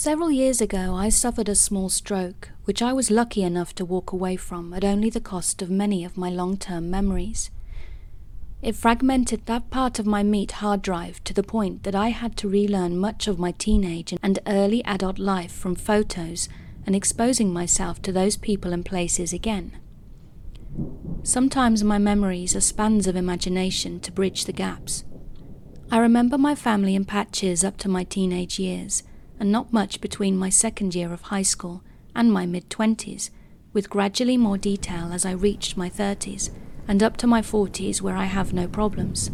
Several years ago, I suffered a small stroke, which I was lucky enough to walk away from at only the cost of many of my long term memories. It fragmented that part of my meat hard drive to the point that I had to relearn much of my teenage and early adult life from photos and exposing myself to those people and places again. Sometimes my memories are spans of imagination to bridge the gaps. I remember my family in patches up to my teenage years, and not much between my second year of high school and my mid 20s, with gradually more detail as I reached my 30s and up to my 40s where I have no problems.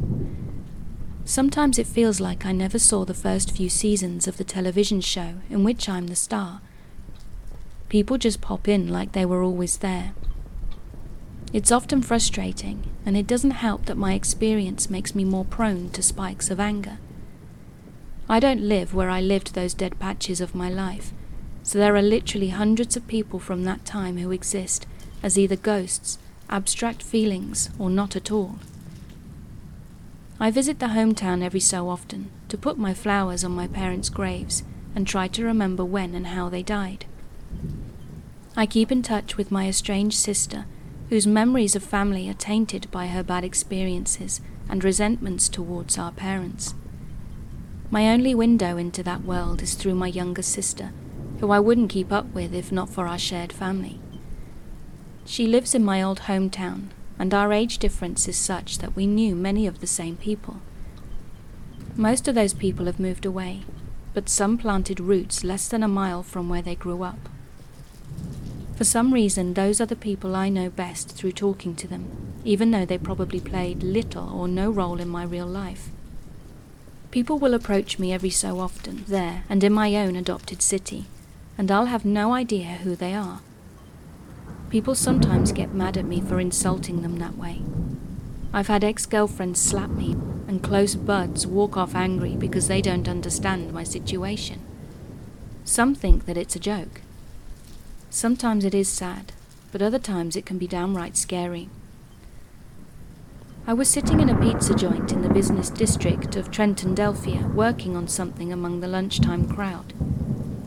Sometimes it feels like I never saw the first few seasons of the television show in which I'm the star. People just pop in like they were always there. It's often frustrating, and it doesn't help that my experience makes me more prone to spikes of anger. I don't live where I lived those dead patches of my life, so there are literally hundreds of people from that time who exist as either ghosts abstract feelings, or not at all. I visit the hometown every so often to put my flowers on my parents' graves and try to remember when and how they died. I keep in touch with my estranged sister, whose memories of family are tainted by her bad experiences and resentments towards our parents. My only window into that world is through my younger sister, who I wouldn't keep up with if not for our shared family. She lives in my old hometown, and our age difference is such that we knew many of the same people. Most of those people have moved away, but some planted roots less than a mile from where they grew up. For some reason, those are the people I know best through talking to them, even though they probably played little or no role in my real life. People will approach me every so often, there and in my own adopted city, and I'll have no idea who they are. People sometimes get mad at me for insulting them that way. I've had ex girlfriends slap me, and close buds walk off angry because they don't understand my situation. Some think that it's a joke. Sometimes it is sad, but other times it can be downright scary. I was sitting in a pizza joint in the business district of Trenton-Delphia working on something among the lunchtime crowd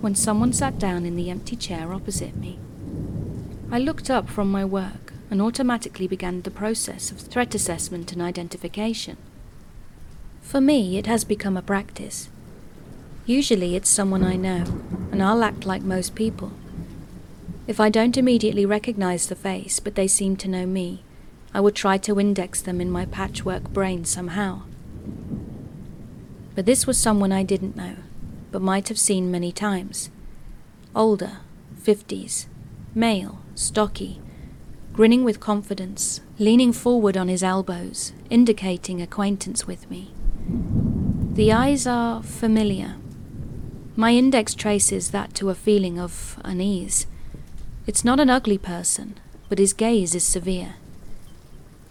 when someone sat down in the empty chair opposite me. I looked up from my work and automatically began the process of threat assessment and identification. For me, it has become a practice. Usually it's someone I know, and I'll act like most people. If I don't immediately recognize the face, but they seem to know me, I would try to index them in my patchwork brain somehow. But this was someone I didn't know, but might have seen many times. Older, 50s, male, stocky, grinning with confidence, leaning forward on his elbows, indicating acquaintance with me. The eyes are familiar. My index traces that to a feeling of unease. It's not an ugly person, but his gaze is severe.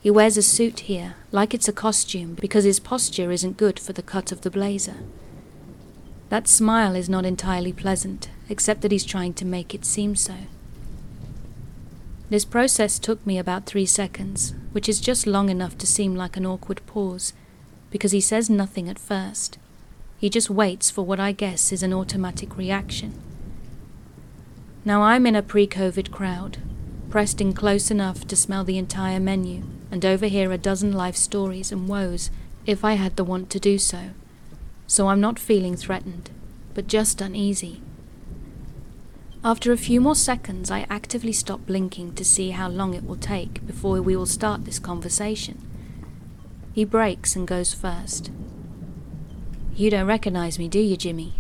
He wears a suit here, like it's a costume, because his posture isn't good for the cut of the blazer. That smile is not entirely pleasant, except that he's trying to make it seem so. This process took me about three seconds, which is just long enough to seem like an awkward pause, because he says nothing at first. He just waits for what I guess is an automatic reaction. Now I'm in a pre COVID crowd, pressed in close enough to smell the entire menu and overhear a dozen life stories and woes if I had the want to do so. So I'm not feeling threatened, but just uneasy. After a few more seconds, I actively stop blinking to see how long it will take before we will start this conversation. He breaks and goes first. You don't recognize me, do you, Jimmy?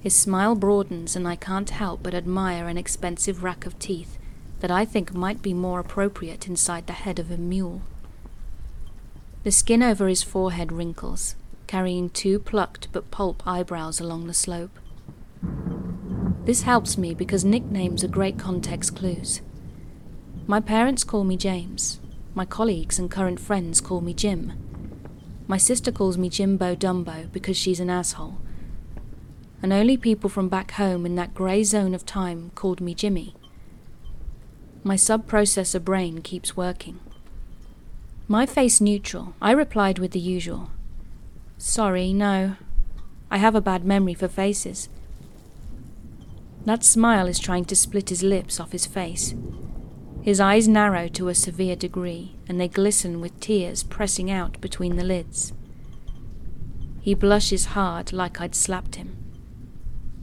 His smile broadens, and I can't help but admire an expensive rack of teeth that I think might be more appropriate inside the head of a mule. The skin over his forehead wrinkles, carrying two plucked but pulp eyebrows along the slope. This helps me because nicknames are great context clues. My parents call me James. My colleagues and current friends call me Jim. My sister calls me Jimbo Dumbo because she's an asshole. And only people from back home in that grey zone of time called me Jimmy. My sub-processor brain keeps working. My face neutral, I replied with the usual. Sorry, no. I have a bad memory for faces That smile is trying to split his lips off his face. His eyes narrow to a severe degree, and they glisten with tears pressing out between the lids. He blushes hard like I'd slapped him.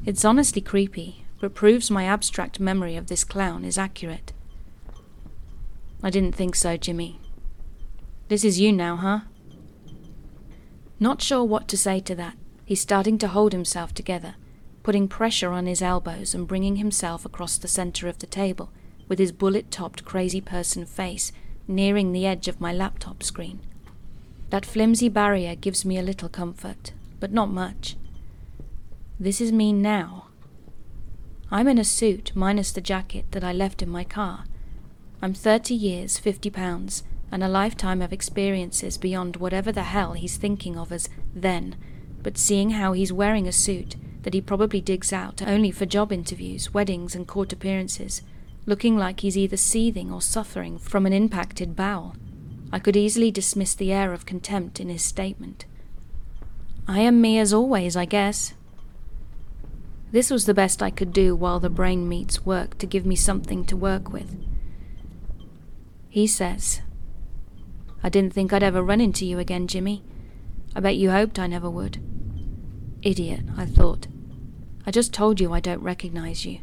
It's honestly creepy, but proves my abstract memory of this clown is accurate. I didn't think so, Jimmy. This is you now, huh? Not sure what to say to that, he's starting to hold himself together, putting pressure on his elbows and bringing himself across the center of the table, with his bullet topped crazy person face nearing the edge of my laptop screen. That flimsy barrier gives me a little comfort, but not much. This is me now. I'm in a suit minus the jacket that I left in my car. I'm 30 years, 50 pounds, and a lifetime of experiences beyond whatever the hell he's thinking of as then, but seeing how he's wearing a suit that he probably digs out only for job interviews, weddings, and court appearances, looking like he's either seething or suffering from an impacted bowel, I could easily dismiss the air of contempt in his statement. I am me as always, I guess. This was the best I could do while the brain meets work to give me something to work with. He says, I didn't think I'd ever run into you again, Jimmy. I bet you hoped I never would. Idiot, I thought. I just told you I don't recognize you.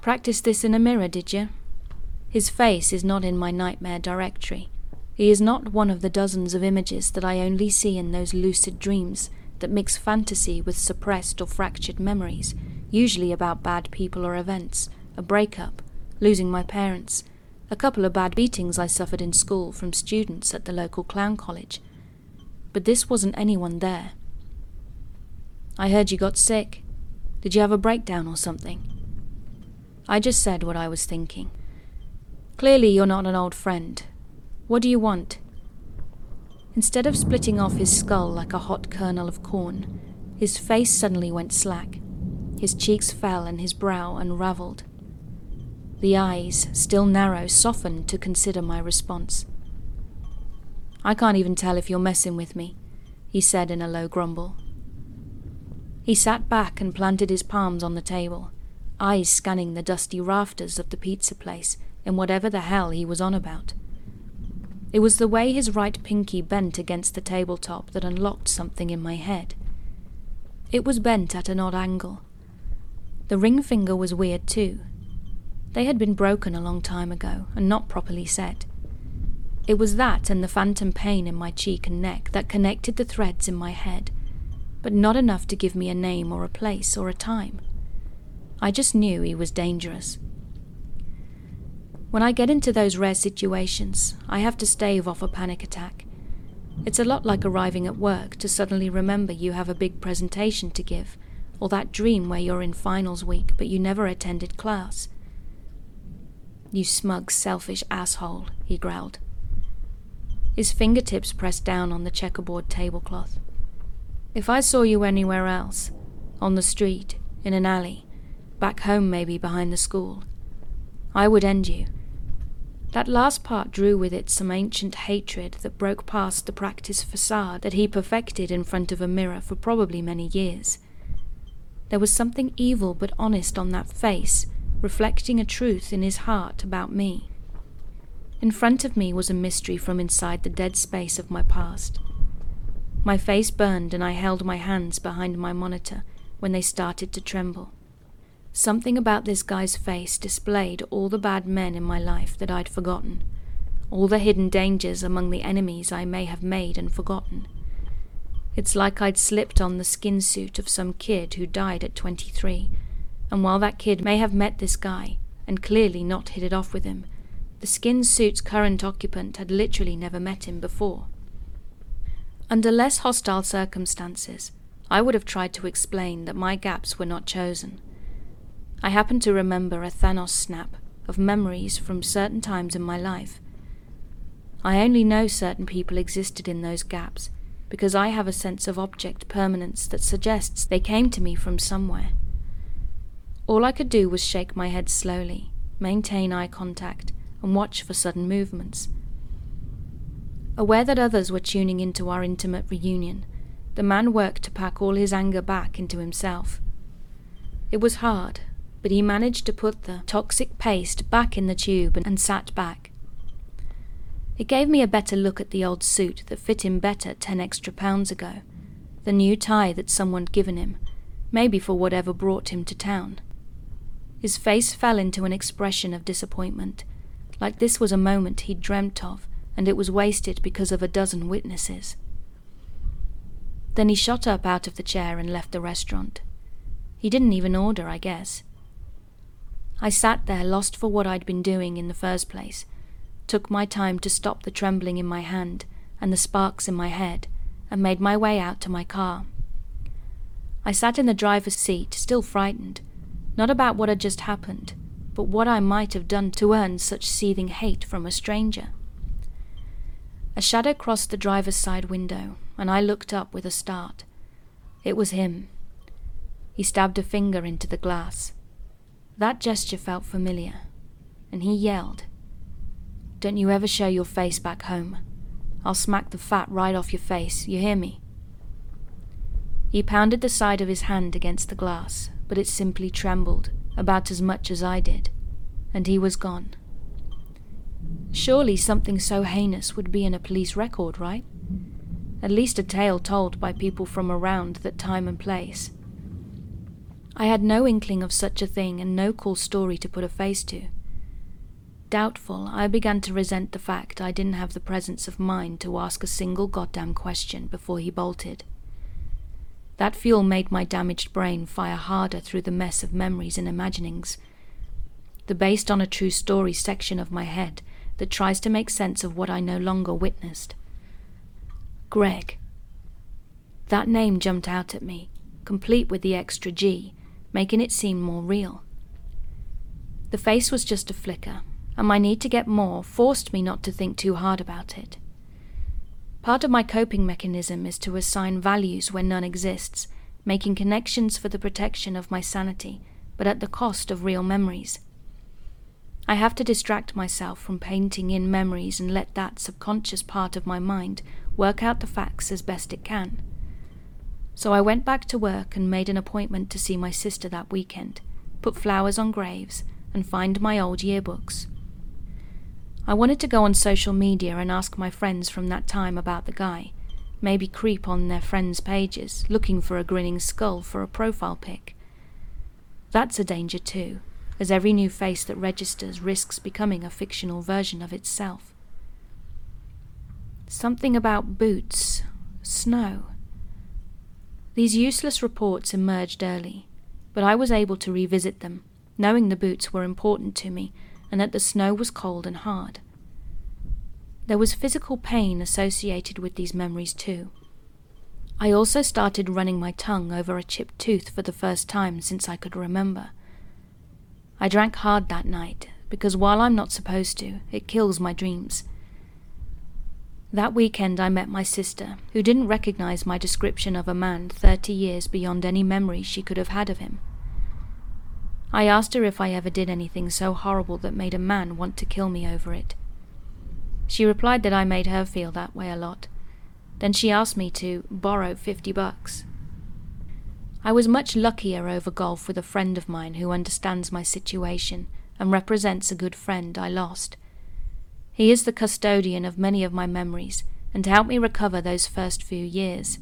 Practice this in a mirror, did you? His face is not in my nightmare directory. He is not one of the dozens of images that I only see in those lucid dreams that mix fantasy with suppressed or fractured memories, usually about bad people or events, a breakup, losing my parents, a couple of bad beatings I suffered in school from students at the local clown college. But this wasn't anyone there. I heard you got sick. Did you have a breakdown or something? I just said what I was thinking. Clearly, you're not an old friend, what do you want? Instead of splitting off his skull like a hot kernel of corn, his face suddenly went slack. His cheeks fell and his brow unravelled. The eyes, still narrow, softened to consider my response. I can't even tell if you're messing with me, he said in a low grumble. He sat back and planted his palms on the table, eyes scanning the dusty rafters of the pizza place in whatever the hell he was on about. It was the way his right pinky bent against the tabletop that unlocked something in my head. It was bent at an odd angle. The ring finger was weird too. They had been broken a long time ago and not properly set. It was that and the phantom pain in my cheek and neck that connected the threads in my head, but not enough to give me a name or a place or a time. I just knew he was dangerous. When I get into those rare situations, I have to stave off a panic attack. It's a lot like arriving at work to suddenly remember you have a big presentation to give, or that dream where you're in finals week but you never attended class. You smug, selfish asshole, he growled. His fingertips pressed down on the checkerboard tablecloth. If I saw you anywhere else, on the street, in an alley, back home maybe behind the school, I would end you that last part drew with it some ancient hatred that broke past the practice facade that he perfected in front of a mirror for probably many years. There was something evil but honest on that face, reflecting a truth in his heart about me. In front of me was a mystery from inside the dead space of my past. My face burned and I held my hands behind my monitor when they started to tremble. Something about this guy's face displayed all the bad men in my life that I'd forgotten, all the hidden dangers among the enemies I may have made and forgotten. It's like I'd slipped on the skin suit of some kid who died at 23, and while that kid may have met this guy, and clearly not hit it off with him, the skin suit's current occupant had literally never met him before. Under less hostile circumstances, I would have tried to explain that my gaps were not chosen I happen to remember a Thanos snap of memories from certain times in my life. I only know certain people existed in those gaps because I have a sense of object permanence that suggests they came to me from somewhere. All I could do was shake my head slowly, maintain eye contact, and watch for sudden movements. Aware that others were tuning into our intimate reunion, the man worked to pack all his anger back into himself. It was hard, but he managed to put the toxic paste back in the tube and sat back. It gave me a better look at the old suit that fit him better ten extra pounds ago, the new tie that someone'd given him, maybe for whatever brought him to town. His face fell into an expression of disappointment, like this was a moment he'd dreamt of, and it was wasted because of a dozen witnesses. Then he shot up out of the chair and left the restaurant. He didn't even order, I guess. I sat there, lost for what I'd been doing in the first place, took my time to stop the trembling in my hand and the sparks in my head, and made my way out to my car. I sat in the driver's seat, still frightened, not about what had just happened, but what I might have done to earn such seething hate from a stranger. A shadow crossed the driver's side window, and I looked up with a start. It was him. He stabbed a finger into the glass. That gesture felt familiar, and he yelled, don't you ever show your face back home. I'll smack the fat right off your face, you hear me? He pounded the side of his hand against the glass, but it simply trembled, about as much as I did, and he was gone. Surely something so heinous would be in a police record, right? At least a tale told by people from around that time and place. I had no inkling of such a thing and no cool story to put a face to. Doubtful, I began to resent the fact I didn't have the presence of mind to ask a single goddamn question before he bolted. That fuel made my damaged brain fire harder through the mess of memories and imaginings. The based on a true story section of my head that tries to make sense of what I no longer witnessed. Greg. That name jumped out at me, complete with the extra G, making it seem more real. The face was just a flicker, and my need to get more forced me not to think too hard about it. Part of my coping mechanism is to assign values where none exists, making connections for the protection of my sanity, but at the cost of real memories. I have to distract myself from painting in memories and let that subconscious part of my mind work out the facts as best it can. So I went back to work and made an appointment to see my sister that weekend, put flowers on graves, and find my old yearbooks. I wanted to go on social media and ask my friends from that time about the guy, maybe creep on their friends' pages, looking for a grinning skull for a profile pic. That's a danger too, as every new face that registers risks becoming a fictional version of itself. Something about boots, snow. These useless reports emerged early, but I was able to revisit them, knowing the boots were important to me and that the snow was cold and hard. There was physical pain associated with these memories too. I also started running my tongue over a chipped tooth for the first time since I could remember. I drank hard that night because while I'm not supposed to, it kills my dreams. That weekend I met my sister, who didn't recognize my description of a man thirty years beyond any memory she could have had of him. I asked her if I ever did anything so horrible that made a man want to kill me over it. She replied that I made her feel that way a lot. Then she asked me to borrow fifty bucks. I was much luckier over golf with a friend of mine who understands my situation and represents a good friend I lost. He is the custodian of many of my memories and helped me recover those first few years.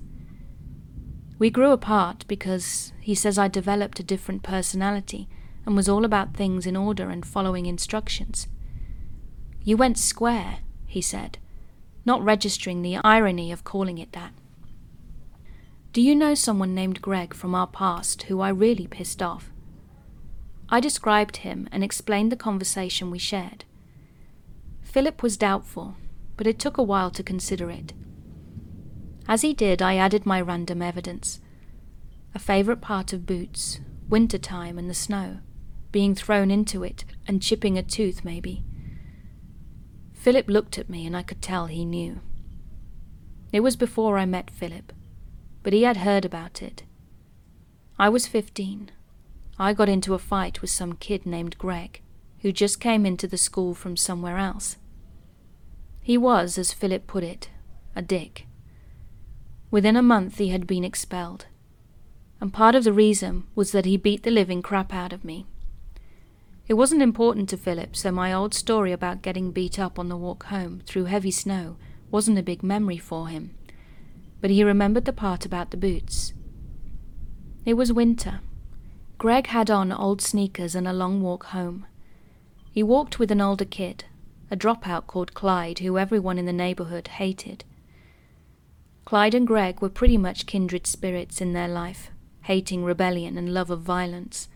We grew apart because he says I developed a different personality and was all about things in order and following instructions. You went square, he said, not registering the irony of calling it that. Do you know someone named Greg from our past who I really pissed off? I described him and explained the conversation we shared. Philip was doubtful, but it took a while to consider it. As he did, I added my random evidence. A favourite part of boots, winter time and the snow, being thrown into it and chipping a tooth, maybe. Philip looked at me and I could tell he knew. It was before I met Philip, but he had heard about it. I was fifteen. I got into a fight with some kid named Greg, who just came into the school from somewhere else. He was, as Philip put it, a dick. Within a month he had been expelled, and part of the reason was that he beat the living crap out of me, It wasn't important to Philip, so my old story about getting beat up on the walk home through heavy snow wasn't a big memory for him. But he remembered the part about the boots. It was winter. Greg had on old sneakers and a long walk home. He walked with an older kid, a dropout called Clyde, who everyone in the neighborhood hated. Clyde and Greg were pretty much kindred spirits in their life, hating rebellion and love of violence.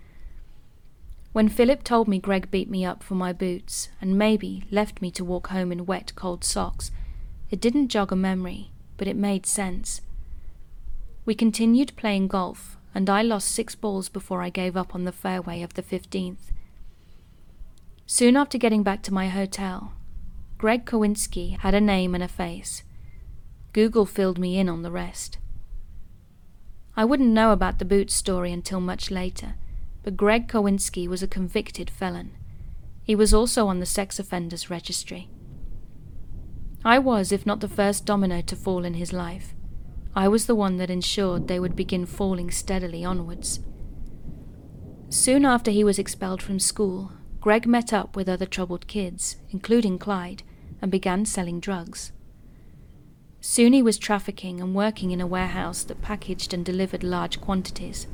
When Philip told me Greg beat me up for my boots and maybe left me to walk home in wet, cold socks, it didn't jog a memory, but it made sense. We continued playing golf, and I lost six balls before I gave up on the fairway of the 15th. Soon after getting back to my hotel, Greg Kowinski had a name and a face. Google filled me in on the rest. I wouldn't know about the boot story until much later but Greg Kowinski was a convicted felon. He was also on the sex offenders registry. I was, if not the first domino to fall in his life, I was the one that ensured they would begin falling steadily onwards. Soon after he was expelled from school, Greg met up with other troubled kids, including Clyde, and began selling drugs. Soon he was trafficking and working in a warehouse that packaged and delivered large quantities.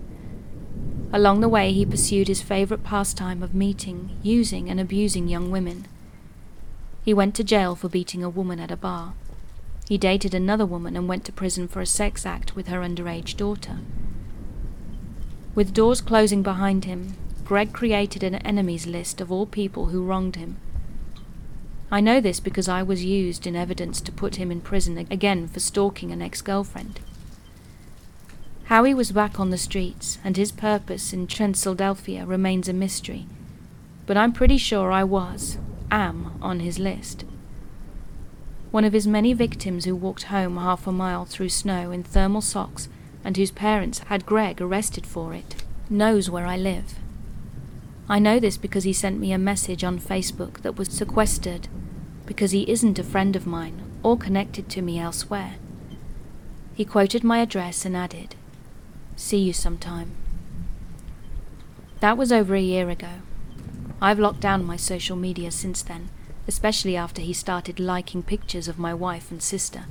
Along the way, he pursued his favorite pastime of meeting, using, and abusing young women. He went to jail for beating a woman at a bar. He dated another woman and went to prison for a sex act with her underage daughter. With doors closing behind him, Greg created an enemies list of all people who wronged him. I know this because I was used in evidence to put him in prison again for stalking an ex girlfriend. How he was back on the streets and his purpose in Transyldelphia remains a mystery, but I'm pretty sure I was, am, on his list. One of his many victims who walked home half a mile through snow in thermal socks and whose parents had Greg arrested for it, knows where I live. I know this because he sent me a message on Facebook that was sequestered, because he isn't a friend of mine or connected to me elsewhere. He quoted my address and added, See you sometime. That was over a year ago. I've locked down my social media since then, especially after he started liking pictures of my wife and sister.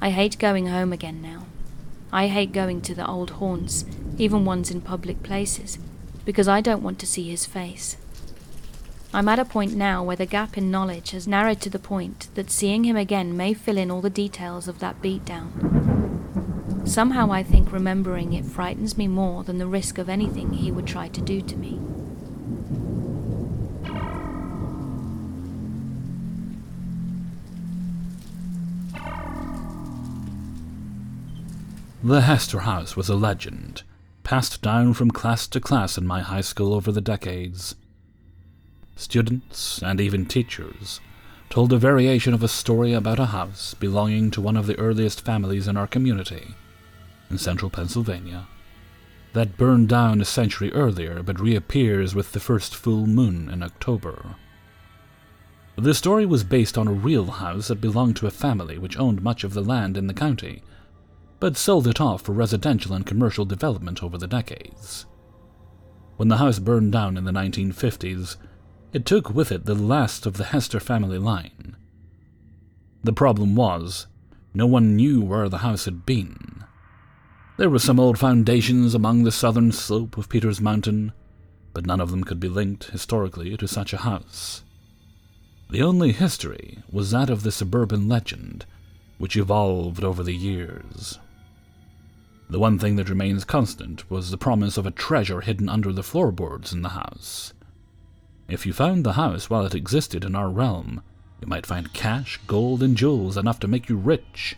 I hate going home again now. I hate going to the old haunts, even ones in public places, because I don't want to see his face. I'm at a point now where the gap in knowledge has narrowed to the point that seeing him again may fill in all the details of that beatdown. Somehow I think remembering it frightens me more than the risk of anything he would try to do to me. The Hester House was a legend, passed down from class to class in my high school over the decades. Students, and even teachers, told a variation of a story about a house belonging to one of the earliest families in our community in central Pennsylvania that burned down a century earlier but reappears with the first full moon in October. The story was based on a real house that belonged to a family which owned much of the land in the county, but sold it off for residential and commercial development over the decades. When the house burned down in the 1950s, it took with it the last of the Hester family line. The problem was, no one knew where the house had been. There were some old foundations among the southern slope of Peter's Mountain, but none of them could be linked historically to such a house. The only history was that of the suburban legend, which evolved over the years. The one thing that remains constant was the promise of a treasure hidden under the floorboards in the house. If you found the house while it existed in our realm, you might find cash, gold, and jewels enough to make you rich,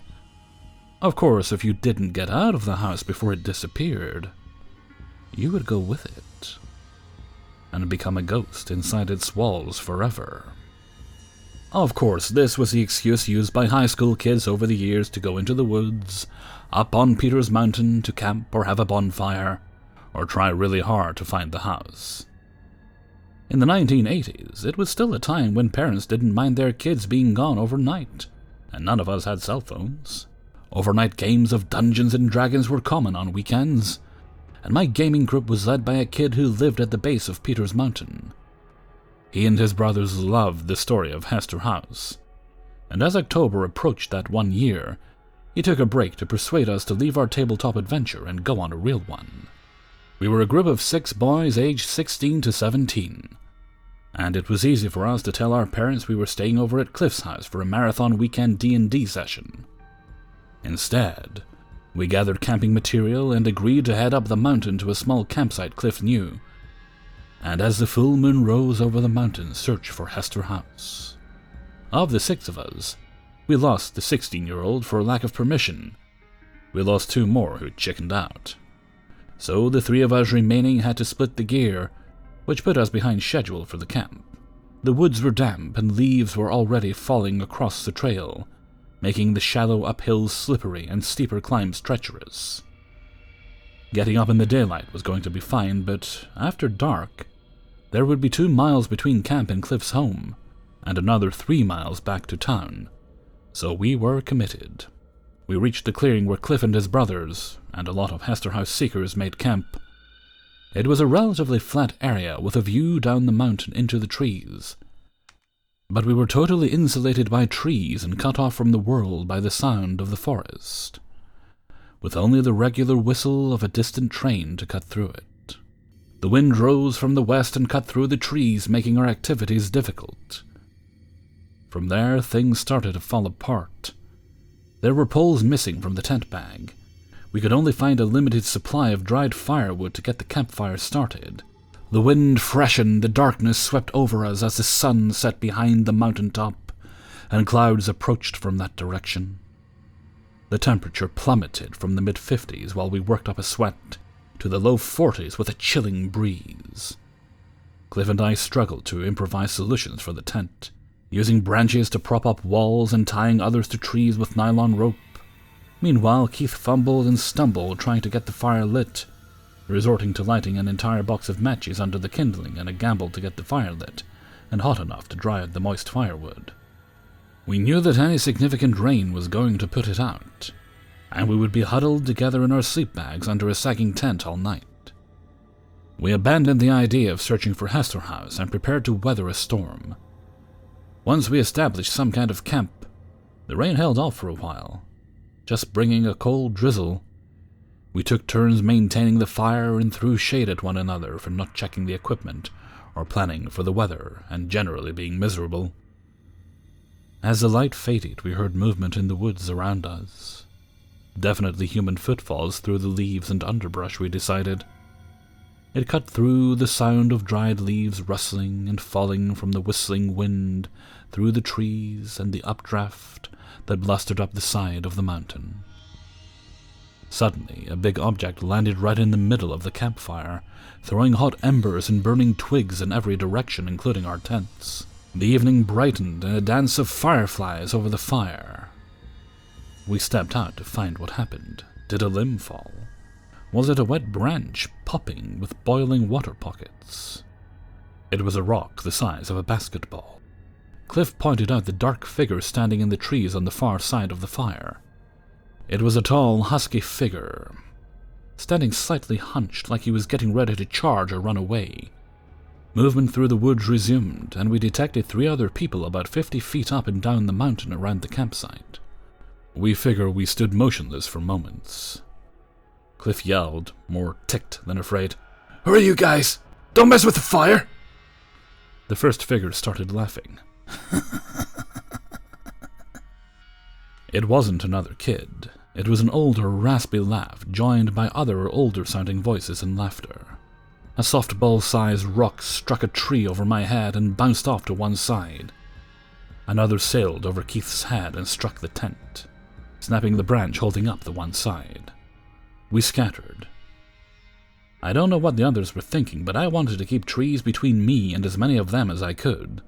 of course, if you didn't get out of the house before it disappeared, you would go with it and become a ghost inside its walls forever. Of course, this was the excuse used by high school kids over the years to go into the woods, up on Peter's Mountain to camp or have a bonfire, or try really hard to find the house. In the 1980s, it was still a time when parents didn't mind their kids being gone overnight, and none of us had cell phones. Overnight games of Dungeons and Dragons were common on weekends, and my gaming group was led by a kid who lived at the base of Peter's Mountain. He and his brothers loved the story of Hester House, and as October approached that one year, he took a break to persuade us to leave our tabletop adventure and go on a real one. We were a group of six boys aged 16 to 17, and it was easy for us to tell our parents we were staying over at Cliff's house for a marathon weekend D&D session. Instead, we gathered camping material and agreed to head up the mountain to a small campsite Cliff knew. And as the full moon rose over the mountain, search for Hester House. Of the six of us, we lost the 16 year old for lack of permission. We lost two more who chickened out. So the three of us remaining had to split the gear, which put us behind schedule for the camp. The woods were damp and leaves were already falling across the trail, making the shallow uphills slippery and steeper climbs treacherous. Getting up in the daylight was going to be fine, but after dark, there would be two miles between camp and Cliff's home, and another three miles back to town. So we were committed. We reached the clearing where Cliff and his brothers, and a lot of Hester House seekers, made camp. It was a relatively flat area with a view down the mountain into the trees, but we were totally insulated by trees and cut off from the world by the sound of the forest, with only the regular whistle of a distant train to cut through it. The wind rose from the west and cut through the trees, making our activities difficult. From there, things started to fall apart. There were poles missing from the tent bag. We could only find a limited supply of dried firewood to get the campfire started the wind freshened, the darkness swept over us as the sun set behind the mountain top, and clouds approached from that direction. The temperature plummeted from the mid 50s while we worked up a sweat to the low 40s with a chilling breeze. Cliff and I struggled to improvise solutions for the tent, using branches to prop up walls and tying others to trees with nylon rope. Meanwhile, Keith fumbled and stumbled trying to get the fire lit resorting to lighting an entire box of matches under the kindling in a gamble to get the fire lit, and hot enough to dry out the moist firewood. We knew that any significant rain was going to put it out, and we would be huddled together in our sleep bags under a sagging tent all night. We abandoned the idea of searching for Hester House and prepared to weather a storm. Once we established some kind of camp, the rain held off for a while, just bringing a cold drizzle we took turns maintaining the fire and threw shade at one another for not checking the equipment or planning for the weather and generally being miserable. As the light faded, we heard movement in the woods around us. Definitely human footfalls through the leaves and underbrush, we decided. It cut through the sound of dried leaves rustling and falling from the whistling wind through the trees and the updraft that blustered up the side of the mountain. Suddenly, a big object landed right in the middle of the campfire, throwing hot embers and burning twigs in every direction, including our tents. The evening brightened in a dance of fireflies over the fire. We stepped out to find what happened. Did a limb fall? Was it a wet branch popping with boiling water pockets? It was a rock the size of a basketball. Cliff pointed out the dark figure standing in the trees on the far side of the fire. It was a tall, husky figure, standing slightly hunched like he was getting ready to charge or run away. Movement through the woods resumed, and we detected three other people about 50 feet up and down the mountain around the campsite. We figure we stood motionless for moments. Cliff yelled, more ticked than afraid, Who are you guys? Don't mess with the fire! The first figure started laughing. it wasn't another kid. It was an older, raspy laugh, joined by other older sounding voices and laughter. A softball sized rock struck a tree over my head and bounced off to one side. Another sailed over Keith's head and struck the tent, snapping the branch holding up the one side. We scattered. I don't know what the others were thinking, but I wanted to keep trees between me and as many of them as I could.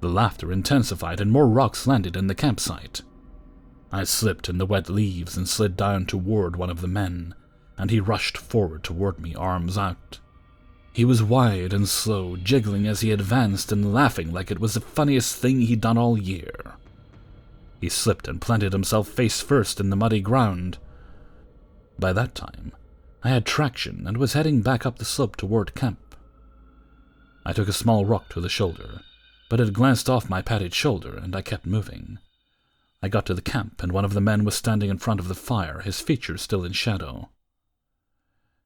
The laughter intensified and more rocks landed in the campsite. I slipped in the wet leaves and slid down toward one of the men, and he rushed forward toward me, arms out. He was wide and slow, jiggling as he advanced and laughing like it was the funniest thing he'd done all year. He slipped and planted himself face first in the muddy ground. By that time, I had traction and was heading back up the slope toward camp. I took a small rock to the shoulder, but it glanced off my padded shoulder and I kept moving. I got to the camp and one of the men was standing in front of the fire, his features still in shadow.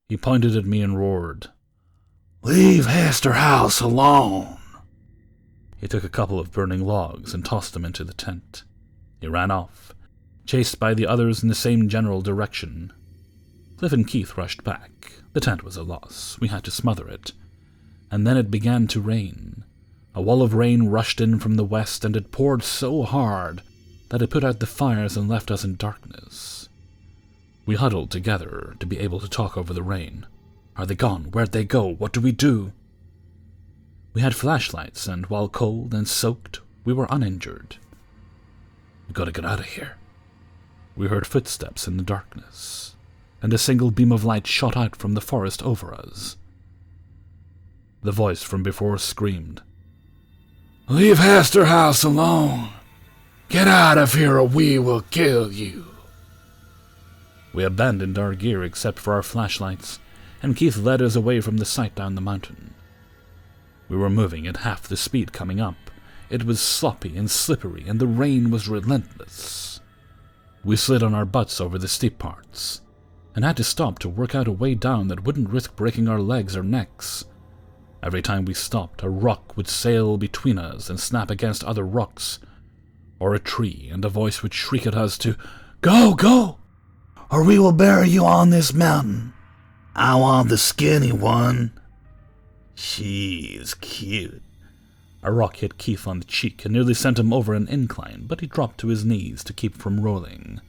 He pointed at me and roared, Leave Hester House alone! He took a couple of burning logs and tossed them into the tent. He ran off, chased by the others in the same general direction. Cliff and Keith rushed back. The tent was a loss. We had to smother it. And then it began to rain. A wall of rain rushed in from the west, and it poured so hard that it put out the fires and left us in darkness. We huddled together to be able to talk over the rain. Are they gone? Where'd they go? What do we do? We had flashlights, and while cold and soaked, we were uninjured. We gotta get out of here. We heard footsteps in the darkness, and a single beam of light shot out from the forest over us. The voice from before screamed, Leave Hester House alone! Get out of here or we will kill you! We abandoned our gear except for our flashlights, and Keith led us away from the site down the mountain. We were moving at half the speed coming up. It was sloppy and slippery, and the rain was relentless. We slid on our butts over the steep parts, and had to stop to work out a way down that wouldn't risk breaking our legs or necks. Every time we stopped, a rock would sail between us and snap against other rocks, or a tree, and a voice would shriek at us to go, go, or we will bury you on this mountain. I want the skinny one. She's cute. A rock hit Keith on the cheek and nearly sent him over an incline, but he dropped to his knees to keep from rolling.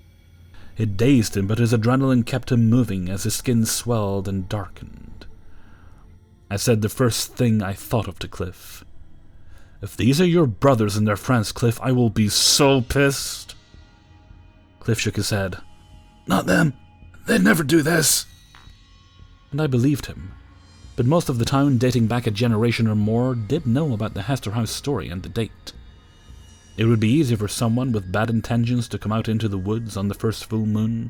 It dazed him, but his adrenaline kept him moving as his skin swelled and darkened. I said the first thing I thought of to Cliff. If these are your brothers and their friends, Cliff, I will be so pissed. Cliff shook his head. Not them. They'd never do this. And I believed him but most of the town, dating back a generation or more, did know about the Hester House story and the date. It would be easy for someone with bad intentions to come out into the woods on the first full moon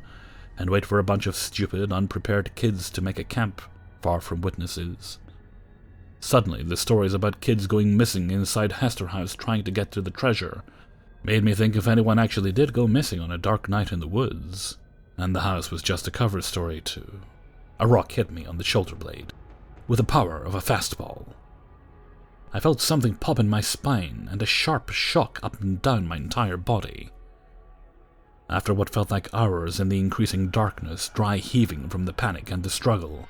and wait for a bunch of stupid, unprepared kids to make a camp far from witnesses. Suddenly, the stories about kids going missing inside Hester House trying to get to the treasure made me think if anyone actually did go missing on a dark night in the woods, and the house was just a cover story too. A rock hit me on the shoulder blade with the power of a fastball. I felt something pop in my spine and a sharp shock up and down my entire body. After what felt like hours in the increasing darkness, dry heaving from the panic and the struggle,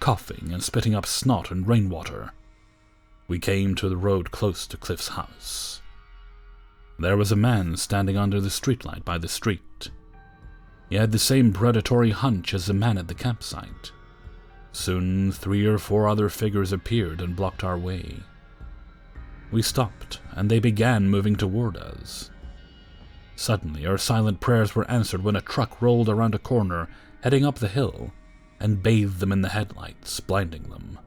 coughing and spitting up snot and rainwater, we came to the road close to Cliff's house. There was a man standing under the streetlight by the street. He had the same predatory hunch as the man at the campsite. Soon, three or four other figures appeared and blocked our way. We stopped, and they began moving toward us. Suddenly, our silent prayers were answered when a truck rolled around a corner, heading up the hill, and bathed them in the headlights, blinding them.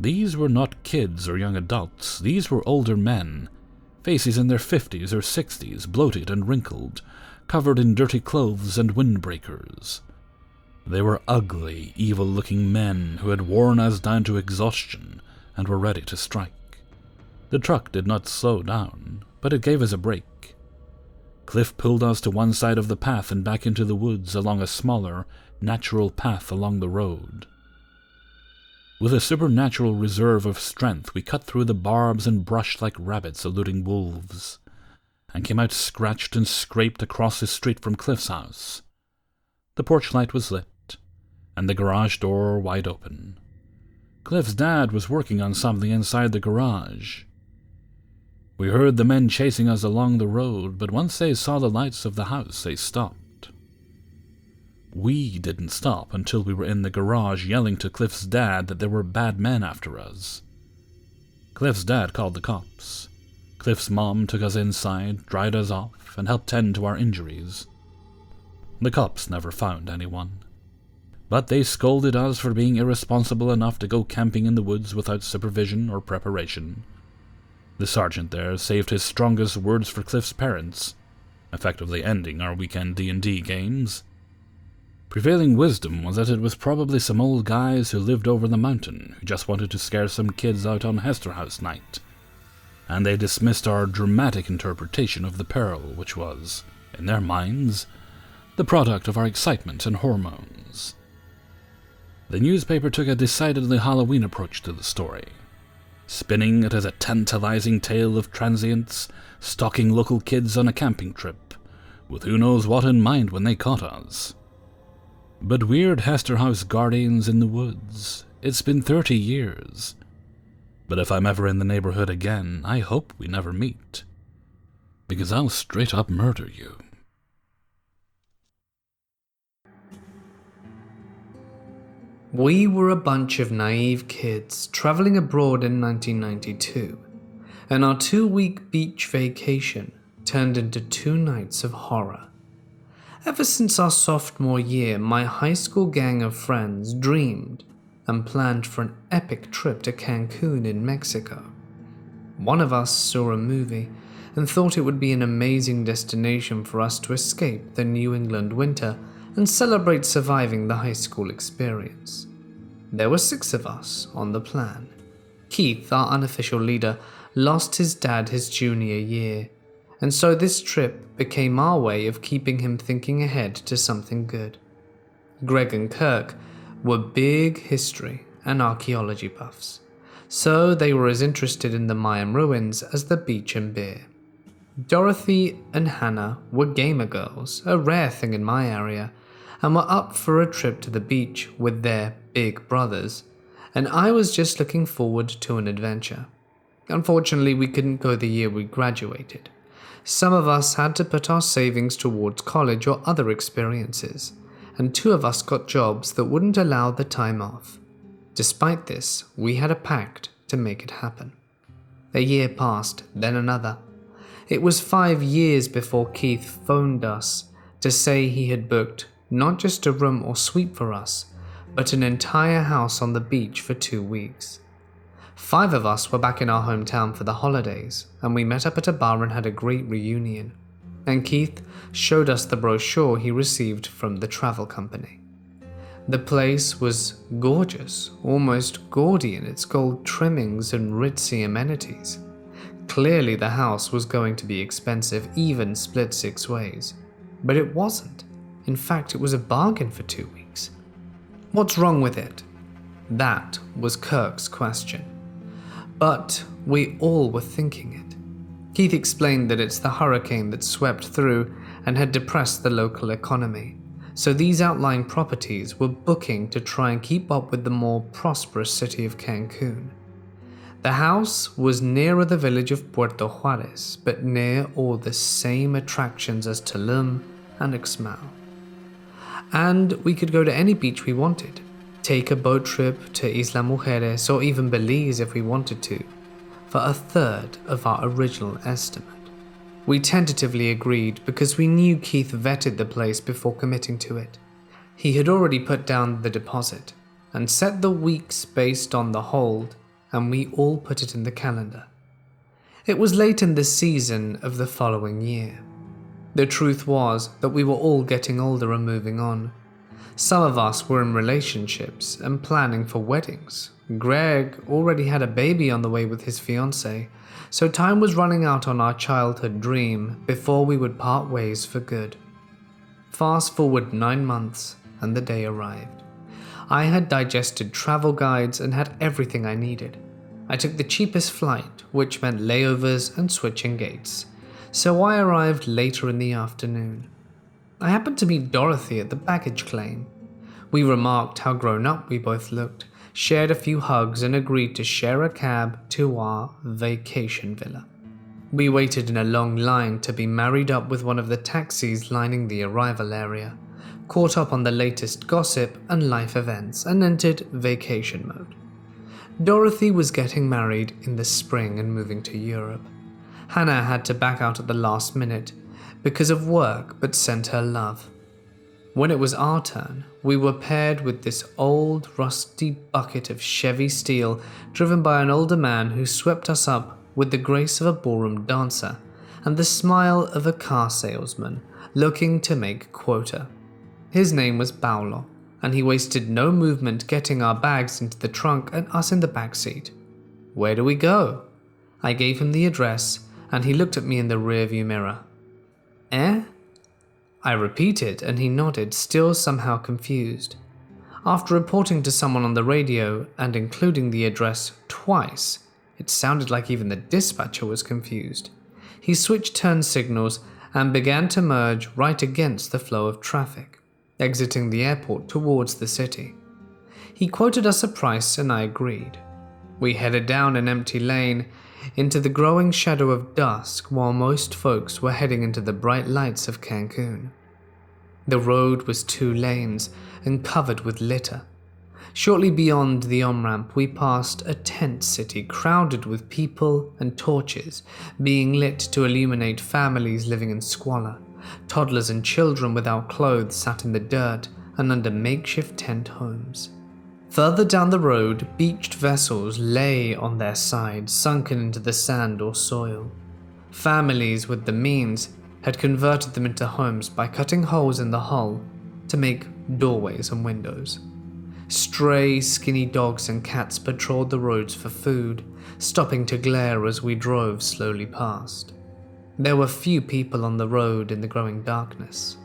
These were not kids or young adults, these were older men, faces in their fifties or sixties, bloated and wrinkled, covered in dirty clothes and windbreakers. They were ugly, evil looking men who had worn us down to exhaustion and were ready to strike. The truck did not slow down, but it gave us a break. Cliff pulled us to one side of the path and back into the woods along a smaller, natural path along the road. With a supernatural reserve of strength, we cut through the barbs and brush like rabbits eluding wolves, and came out scratched and scraped across the street from Cliff's house. The porch light was lit, and the garage door wide open. Cliff's dad was working on something inside the garage. We heard the men chasing us along the road, but once they saw the lights of the house, they stopped. We didn't stop until we were in the garage yelling to Cliff's dad that there were bad men after us. Cliff's dad called the cops. Cliff's mom took us inside, dried us off, and helped tend to our injuries. The cops never found anyone but they scolded us for being irresponsible enough to go camping in the woods without supervision or preparation. The sergeant there saved his strongest words for Cliff's parents, effectively ending our weekend D&D games. Prevailing wisdom was that it was probably some old guys who lived over the mountain who just wanted to scare some kids out on Hester House night. And they dismissed our dramatic interpretation of the peril, which was, in their minds, the product of our excitement and hormones. The newspaper took a decidedly Halloween approach to the story, spinning it as a tantalizing tale of transients stalking local kids on a camping trip, with who knows what in mind when they caught us. But weird Hester House guardians in the woods, it's been thirty years. But if I'm ever in the neighborhood again, I hope we never meet. Because I'll straight up murder you. We were a bunch of naive kids traveling abroad in 1992, and our two week beach vacation turned into two nights of horror. Ever since our sophomore year, my high school gang of friends dreamed and planned for an epic trip to Cancun in Mexico. One of us saw a movie and thought it would be an amazing destination for us to escape the New England winter and celebrate surviving the high school experience. There were six of us on the plan. Keith, our unofficial leader, lost his dad his junior year, and so this trip became our way of keeping him thinking ahead to something good. Greg and Kirk were big history and archaeology buffs, so they were as interested in the Mayan ruins as the beach and beer. Dorothy and Hannah were gamer girls, a rare thing in my area, and were up for a trip to the beach with their big brothers, and I was just looking forward to an adventure. Unfortunately, we couldn't go the year we graduated. Some of us had to put our savings towards college or other experiences, and two of us got jobs that wouldn't allow the time off. Despite this, we had a pact to make it happen. A year passed, then another. It was five years before Keith phoned us to say he had booked not just a room or suite for us, but an entire house on the beach for two weeks. Five of us were back in our hometown for the holidays, and we met up at a bar and had a great reunion. And Keith showed us the brochure he received from the travel company. The place was gorgeous, almost gaudy in its gold trimmings and ritzy amenities. Clearly, the house was going to be expensive, even split six ways. But it wasn't. In fact, it was a bargain for two weeks. What's wrong with it? That was Kirk's question. But we all were thinking it. Keith explained that it's the hurricane that swept through and had depressed the local economy. So these outlying properties were booking to try and keep up with the more prosperous city of Cancun. The house was nearer the village of Puerto Juarez, but near all the same attractions as Tulum and Uxmal and we could go to any beach we wanted. Take a boat trip to Isla Mujeres or even Belize if we wanted to, for a third of our original estimate. We tentatively agreed because we knew Keith vetted the place before committing to it. He had already put down the deposit and set the weeks based on the hold, and we all put it in the calendar. It was late in the season of the following year. The truth was that we were all getting older and moving on. Some of us were in relationships and planning for weddings. Greg already had a baby on the way with his fiancée, so time was running out on our childhood dream before we would part ways for good. Fast forward nine months, and the day arrived. I had digested travel guides and had everything I needed. I took the cheapest flight, which meant layovers and switching gates so I arrived later in the afternoon. I happened to meet Dorothy at the baggage claim. We remarked how grown up we both looked, shared a few hugs, and agreed to share a cab to our vacation villa. We waited in a long line to be married up with one of the taxis lining the arrival area, caught up on the latest gossip and life events, and entered vacation mode. Dorothy was getting married in the spring and moving to Europe. Hannah had to back out at the last minute because of work but sent her love. When it was our turn, we were paired with this old, rusty bucket of Chevy steel driven by an older man who swept us up with the grace of a ballroom dancer and the smile of a car salesman looking to make quota. His name was Paulo, and he wasted no movement getting our bags into the trunk and us in the back seat. Where do we go? I gave him the address, and he looked at me in the rearview mirror. Eh? I repeated, and he nodded, still somehow confused. After reporting to someone on the radio and including the address twice, it sounded like even the dispatcher was confused. He switched turn signals and began to merge right against the flow of traffic, exiting the airport towards the city. He quoted us a price and I agreed. We headed down an empty lane into the growing shadow of dusk while most folks were heading into the bright lights of Cancun. The road was two lanes and covered with litter. Shortly beyond the on ramp, we passed a tent city crowded with people and torches being lit to illuminate families living in squalor. Toddlers and children without clothes sat in the dirt and under makeshift tent homes. Further down the road, beached vessels lay on their sides, sunken into the sand or soil. Families with the means had converted them into homes by cutting holes in the hull to make doorways and windows. Stray, skinny dogs and cats patrolled the roads for food, stopping to glare as we drove slowly past. There were few people on the road in the growing darkness.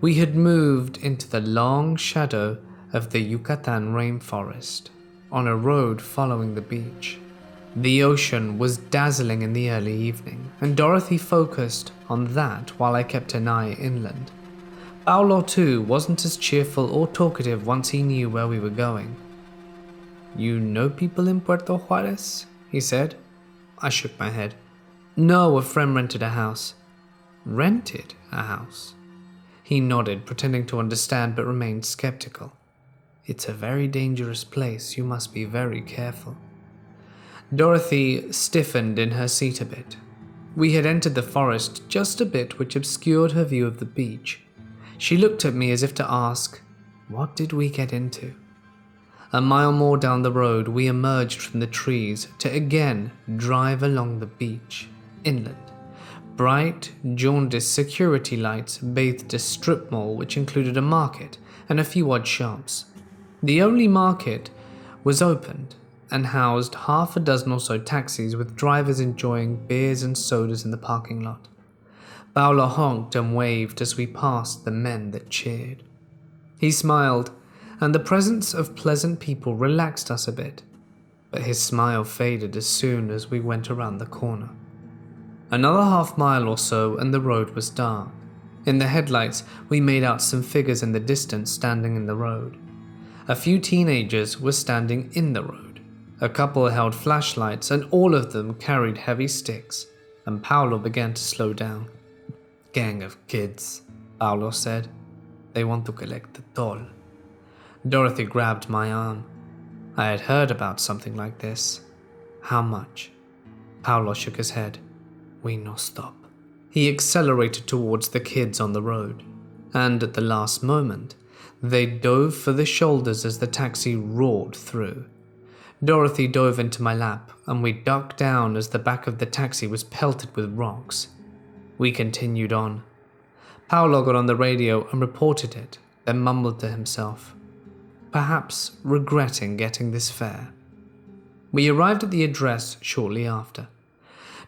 We had moved into the long shadow of the Yucatan rainforest, on a road following the beach. The ocean was dazzling in the early evening, and Dorothy focused on that while I kept an eye inland. Paulo, too, wasn't as cheerful or talkative once he knew where we were going. You know people in Puerto Juarez? he said. I shook my head. No, a friend rented a house. Rented a house? He nodded, pretending to understand but remained skeptical. It's a very dangerous place. You must be very careful. Dorothy stiffened in her seat a bit. We had entered the forest just a bit, which obscured her view of the beach. She looked at me as if to ask, What did we get into? A mile more down the road, we emerged from the trees to again drive along the beach, inland. Bright, jaundiced security lights bathed a strip mall which included a market and a few odd shops. The only market was opened and housed half a dozen or so taxis with drivers enjoying beers and sodas in the parking lot. Paolo honked and waved as we passed the men that cheered. He smiled, and the presence of pleasant people relaxed us a bit, but his smile faded as soon as we went around the corner. Another half mile or so, and the road was dark. In the headlights, we made out some figures in the distance standing in the road. A few teenagers were standing in the road. A couple held flashlights, and all of them carried heavy sticks, and Paulo began to slow down. Gang of kids, Paulo said. They want to collect the toll. Dorothy grabbed my arm. I had heard about something like this. How much? Paulo shook his head. We no stop. He accelerated towards the kids on the road, and at the last moment, they dove for the shoulders as the taxi roared through. Dorothy dove into my lap, and we ducked down as the back of the taxi was pelted with rocks. We continued on. Paulo got on the radio and reported it, then mumbled to himself, perhaps regretting getting this fare. We arrived at the address shortly after.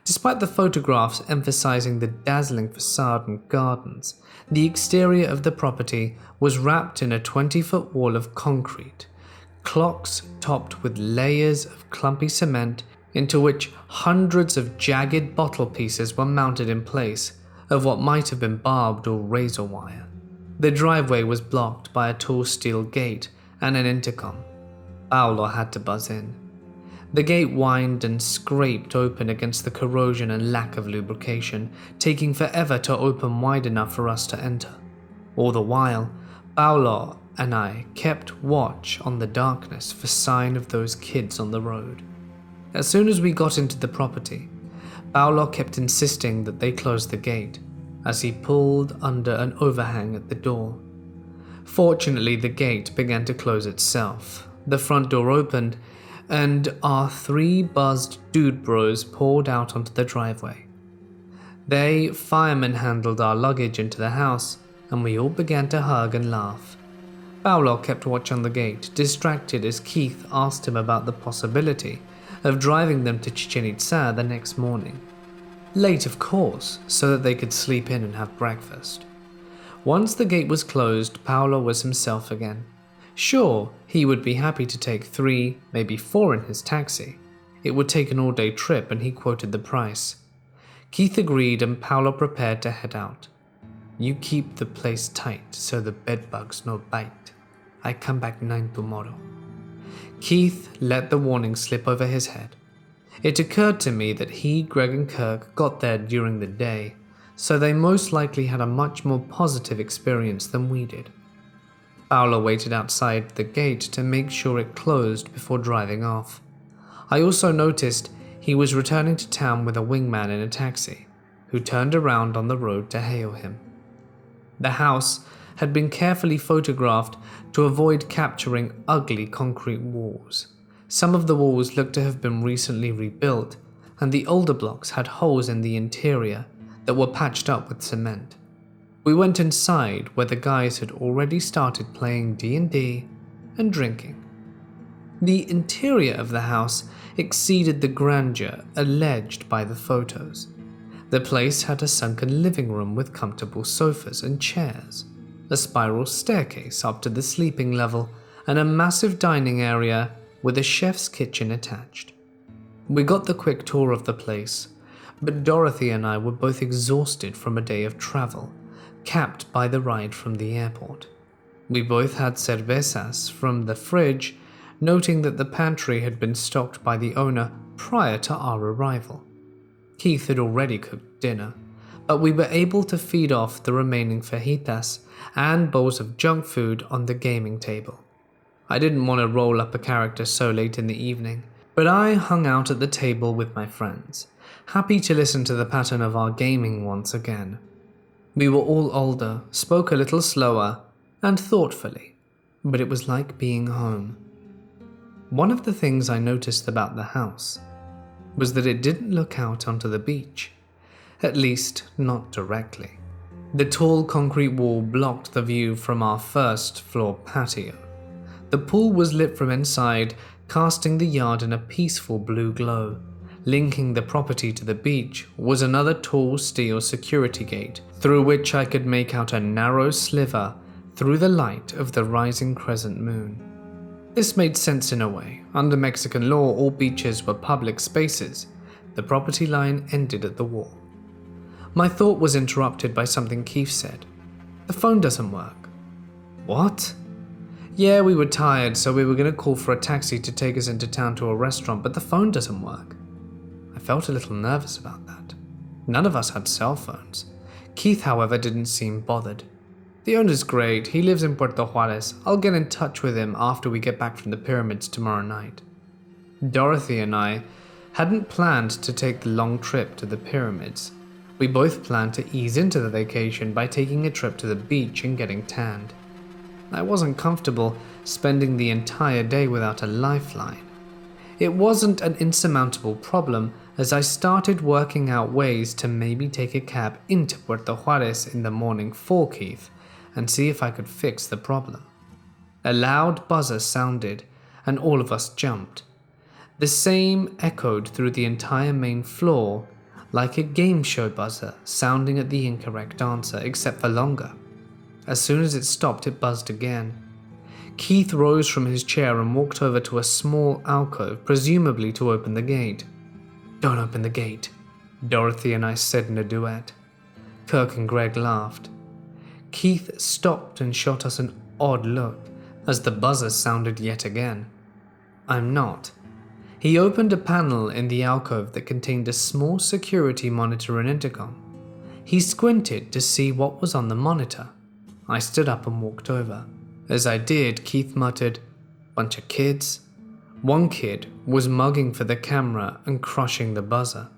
Despite the photographs emphasizing the dazzling facade and gardens, the exterior of the property was wrapped in a 20 foot wall of concrete, clocks topped with layers of clumpy cement into which hundreds of jagged bottle pieces were mounted in place of what might have been barbed or razor wire. The driveway was blocked by a tall steel gate and an intercom. Paolo had to buzz in. The gate whined and scraped open against the corrosion and lack of lubrication, taking forever to open wide enough for us to enter. All the while, Paulo and I kept watch on the darkness for sign of those kids on the road. As soon as we got into the property, Paulo kept insisting that they close the gate as he pulled under an overhang at the door. Fortunately, the gate began to close itself. The front door opened, and our three buzzed dude bros poured out onto the driveway. They firemen handled our luggage into the house, and we all began to hug and laugh. Paolo kept watch on the gate, distracted as Keith asked him about the possibility of driving them to Chichen Itza the next morning. Late, of course, so that they could sleep in and have breakfast. Once the gate was closed, Paolo was himself again. Sure, he would be happy to take three, maybe four in his taxi. It would take an all day trip, and he quoted the price. Keith agreed, and Paolo prepared to head out. You keep the place tight so the bedbugs no bite. I come back nine tomorrow. Keith let the warning slip over his head. It occurred to me that he, Greg, and Kirk got there during the day, so they most likely had a much more positive experience than we did. Paolo waited outside the gate to make sure it closed before driving off. I also noticed he was returning to town with a wingman in a taxi, who turned around on the road to hail him. The house had been carefully photographed to avoid capturing ugly concrete walls. Some of the walls looked to have been recently rebuilt, and the older blocks had holes in the interior that were patched up with cement. We went inside where the guys had already started playing D&D and drinking. The interior of the house exceeded the grandeur alleged by the photos. The place had a sunken living room with comfortable sofas and chairs, a spiral staircase up to the sleeping level, and a massive dining area with a chef's kitchen attached. We got the quick tour of the place, but Dorothy and I were both exhausted from a day of travel, capped by the ride from the airport. We both had cervezas from the fridge, noting that the pantry had been stocked by the owner prior to our arrival. Keith had already cooked dinner, but we were able to feed off the remaining fajitas and bowls of junk food on the gaming table. I didn't want to roll up a character so late in the evening, but I hung out at the table with my friends, happy to listen to the pattern of our gaming once again. We were all older, spoke a little slower, and thoughtfully, but it was like being home. One of the things I noticed about the house was that it didn't look out onto the beach, at least not directly. The tall concrete wall blocked the view from our first floor patio. The pool was lit from inside, casting the yard in a peaceful blue glow. Linking the property to the beach was another tall steel security gate, through which I could make out a narrow sliver through the light of the rising crescent moon. This made sense in a way. Under Mexican law, all beaches were public spaces. The property line ended at the wall. My thought was interrupted by something Keith said. The phone doesn't work. What? Yeah, we were tired, so we were going to call for a taxi to take us into town to a restaurant, but the phone doesn't work. Felt a little nervous about that. None of us had cell phones. Keith, however, didn't seem bothered. The owner's great. He lives in Puerto Juarez. I'll get in touch with him after we get back from the pyramids tomorrow night. Dorothy and I hadn't planned to take the long trip to the pyramids. We both planned to ease into the vacation by taking a trip to the beach and getting tanned. I wasn't comfortable spending the entire day without a lifeline. It wasn't an insurmountable problem as I started working out ways to maybe take a cab into Puerto Juarez in the morning for Keith and see if I could fix the problem. A loud buzzer sounded, and all of us jumped. The same echoed through the entire main floor, like a game show buzzer sounding at the incorrect answer, except for longer. As soon as it stopped, it buzzed again. Keith rose from his chair and walked over to a small alcove, presumably to open the gate. Don't open the gate, Dorothy and I said in a duet. Kirk and Greg laughed. Keith stopped and shot us an odd look as the buzzer sounded yet again. I'm not. He opened a panel in the alcove that contained a small security monitor and intercom. He squinted to see what was on the monitor. I stood up and walked over. As I did, Keith muttered, Bunch of kids. One kid was mugging for the camera and crushing the buzzer.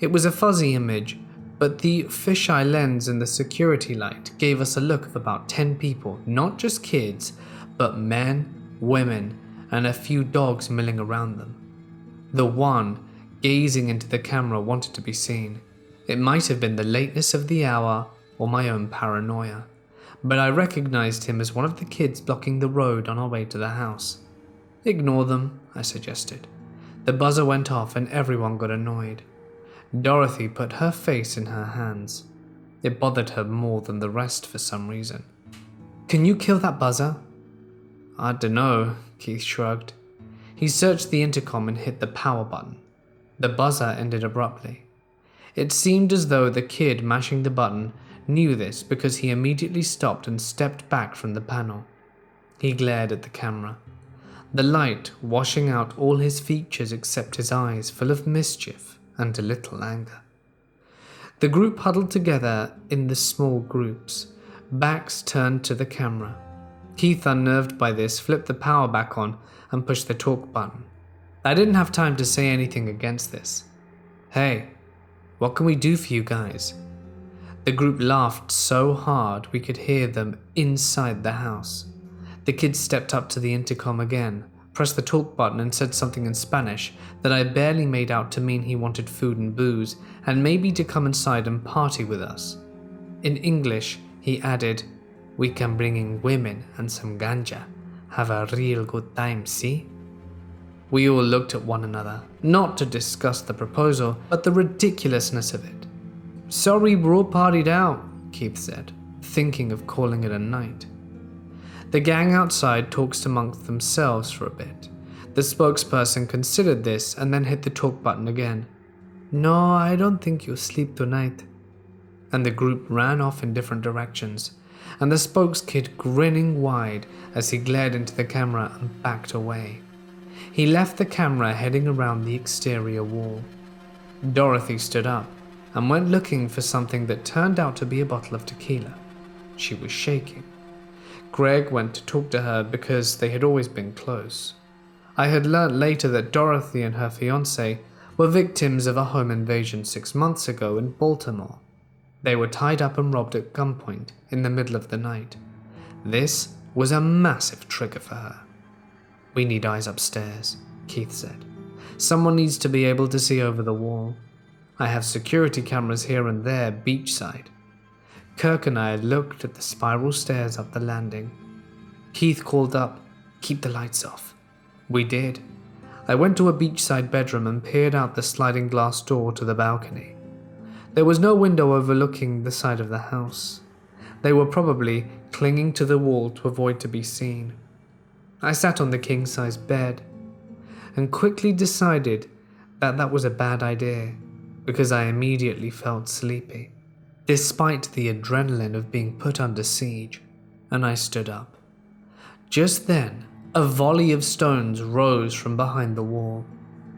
It was a fuzzy image, but the fisheye lens and the security light gave us a look of about 10 people, not just kids, but men, women, and a few dogs milling around them. The one, gazing into the camera, wanted to be seen. It might have been the lateness of the hour or my own paranoia, but I recognized him as one of the kids blocking the road on our way to the house. Ignore them, I suggested. The buzzer went off and everyone got annoyed. Dorothy put her face in her hands. It bothered her more than the rest for some reason. Can you kill that buzzer? I dunno, Keith shrugged. He searched the intercom and hit the power button. The buzzer ended abruptly. It seemed as though the kid mashing the button knew this because he immediately stopped and stepped back from the panel. He glared at the camera, the light washing out all his features except his eyes, full of mischief and a little anger. The group huddled together in the small groups, backs turned to the camera. Keith, unnerved by this, flipped the power back on and pushed the talk button. I didn't have time to say anything against this. Hey, what can we do for you guys? The group laughed so hard we could hear them inside the house. The kid stepped up to the intercom again, pressed the talk button, and said something in Spanish that I barely made out to mean he wanted food and booze, and maybe to come inside and party with us. In English, he added, We can bring in women and some ganja. Have a real good time, see? We all looked at one another, not to discuss the proposal, but the ridiculousness of it. Sorry, we're all partied out, Keith said, thinking of calling it a night. The gang outside talks amongst themselves for a bit. The spokesperson considered this and then hit the talk button again. No, I don't think you'll sleep tonight and the group ran off in different directions, and the spokes kid grinning wide as he glared into the camera and backed away. He left the camera heading around the exterior wall. Dorothy stood up and went looking for something that turned out to be a bottle of tequila. She was shaking. Greg went to talk to her because they had always been close. I had learnt later that Dorothy and her fiance were victims of a home invasion six months ago in Baltimore. They were tied up and robbed at gunpoint in the middle of the night. This was a massive trigger for her. We need eyes upstairs, Keith said. Someone needs to be able to see over the wall. I have security cameras here and there beachside. Kirk and I looked at the spiral stairs up the landing. Keith called up, Keep the lights off. We did. I went to a beachside bedroom and peered out the sliding glass door to the balcony. There was no window overlooking the side of the house. They were probably clinging to the wall to avoid to be seen. I sat on the king size bed and quickly decided that that was a bad idea because I immediately felt sleepy, despite the adrenaline of being put under siege, and I stood up. Just then, a volley of stones rose from behind the wall.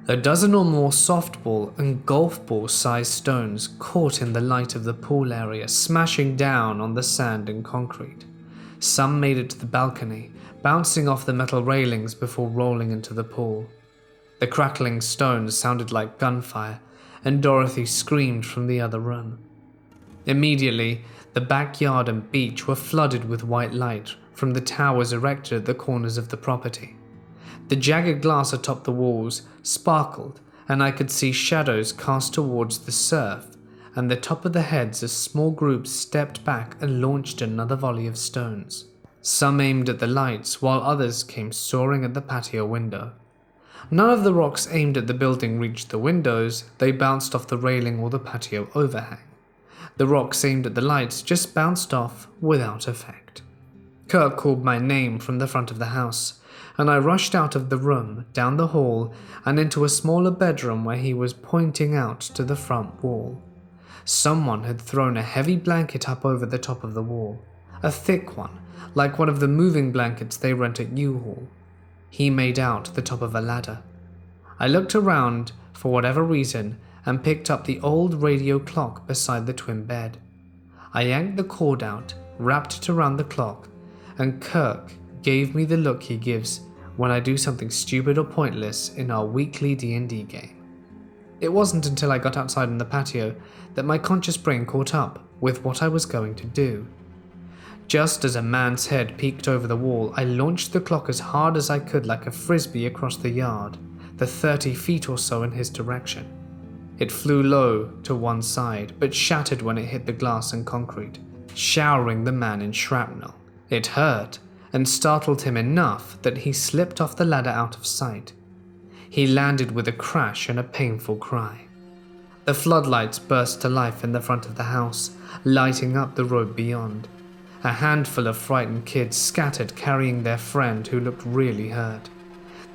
A dozen or more softball and golf ball sized stones caught in the light of the pool area, smashing down on the sand and concrete. Some made it to the balcony, bouncing off the metal railings before rolling into the pool. The crackling stones sounded like gunfire, and Dorothy screamed from the other room. Immediately, the backyard and beach were flooded with white light from the towers erected at the corners of the property. The jagged glass atop the walls sparkled, and I could see shadows cast towards the surf and the top of the heads as small groups stepped back and launched another volley of stones. Some aimed at the lights, while others came soaring at the patio window. None of the rocks aimed at the building reached the windows, they bounced off the railing or the patio overhang. The rock seemed at the lights just bounced off without effect. Kirk called my name from the front of the house, and I rushed out of the room, down the hall, and into a smaller bedroom where he was pointing out to the front wall. Someone had thrown a heavy blanket up over the top of the wall, a thick one, like one of the moving blankets they rent at U-Haul. He made out the top of a ladder. I looked around for whatever reason and picked up the old radio clock beside the twin bed. I yanked the cord out, wrapped it around the clock, and Kirk gave me the look he gives when I do something stupid or pointless in our weekly D&D game. It wasn't until I got outside in the patio that my conscious brain caught up with what I was going to do. Just as a man's head peeked over the wall, I launched the clock as hard as I could like a frisbee across the yard, the 30 feet or so in his direction. It flew low to one side, but shattered when it hit the glass and concrete, showering the man in shrapnel. It hurt and startled him enough that he slipped off the ladder out of sight. He landed with a crash and a painful cry. The floodlights burst to life in the front of the house, lighting up the road beyond. A handful of frightened kids scattered carrying their friend who looked really hurt.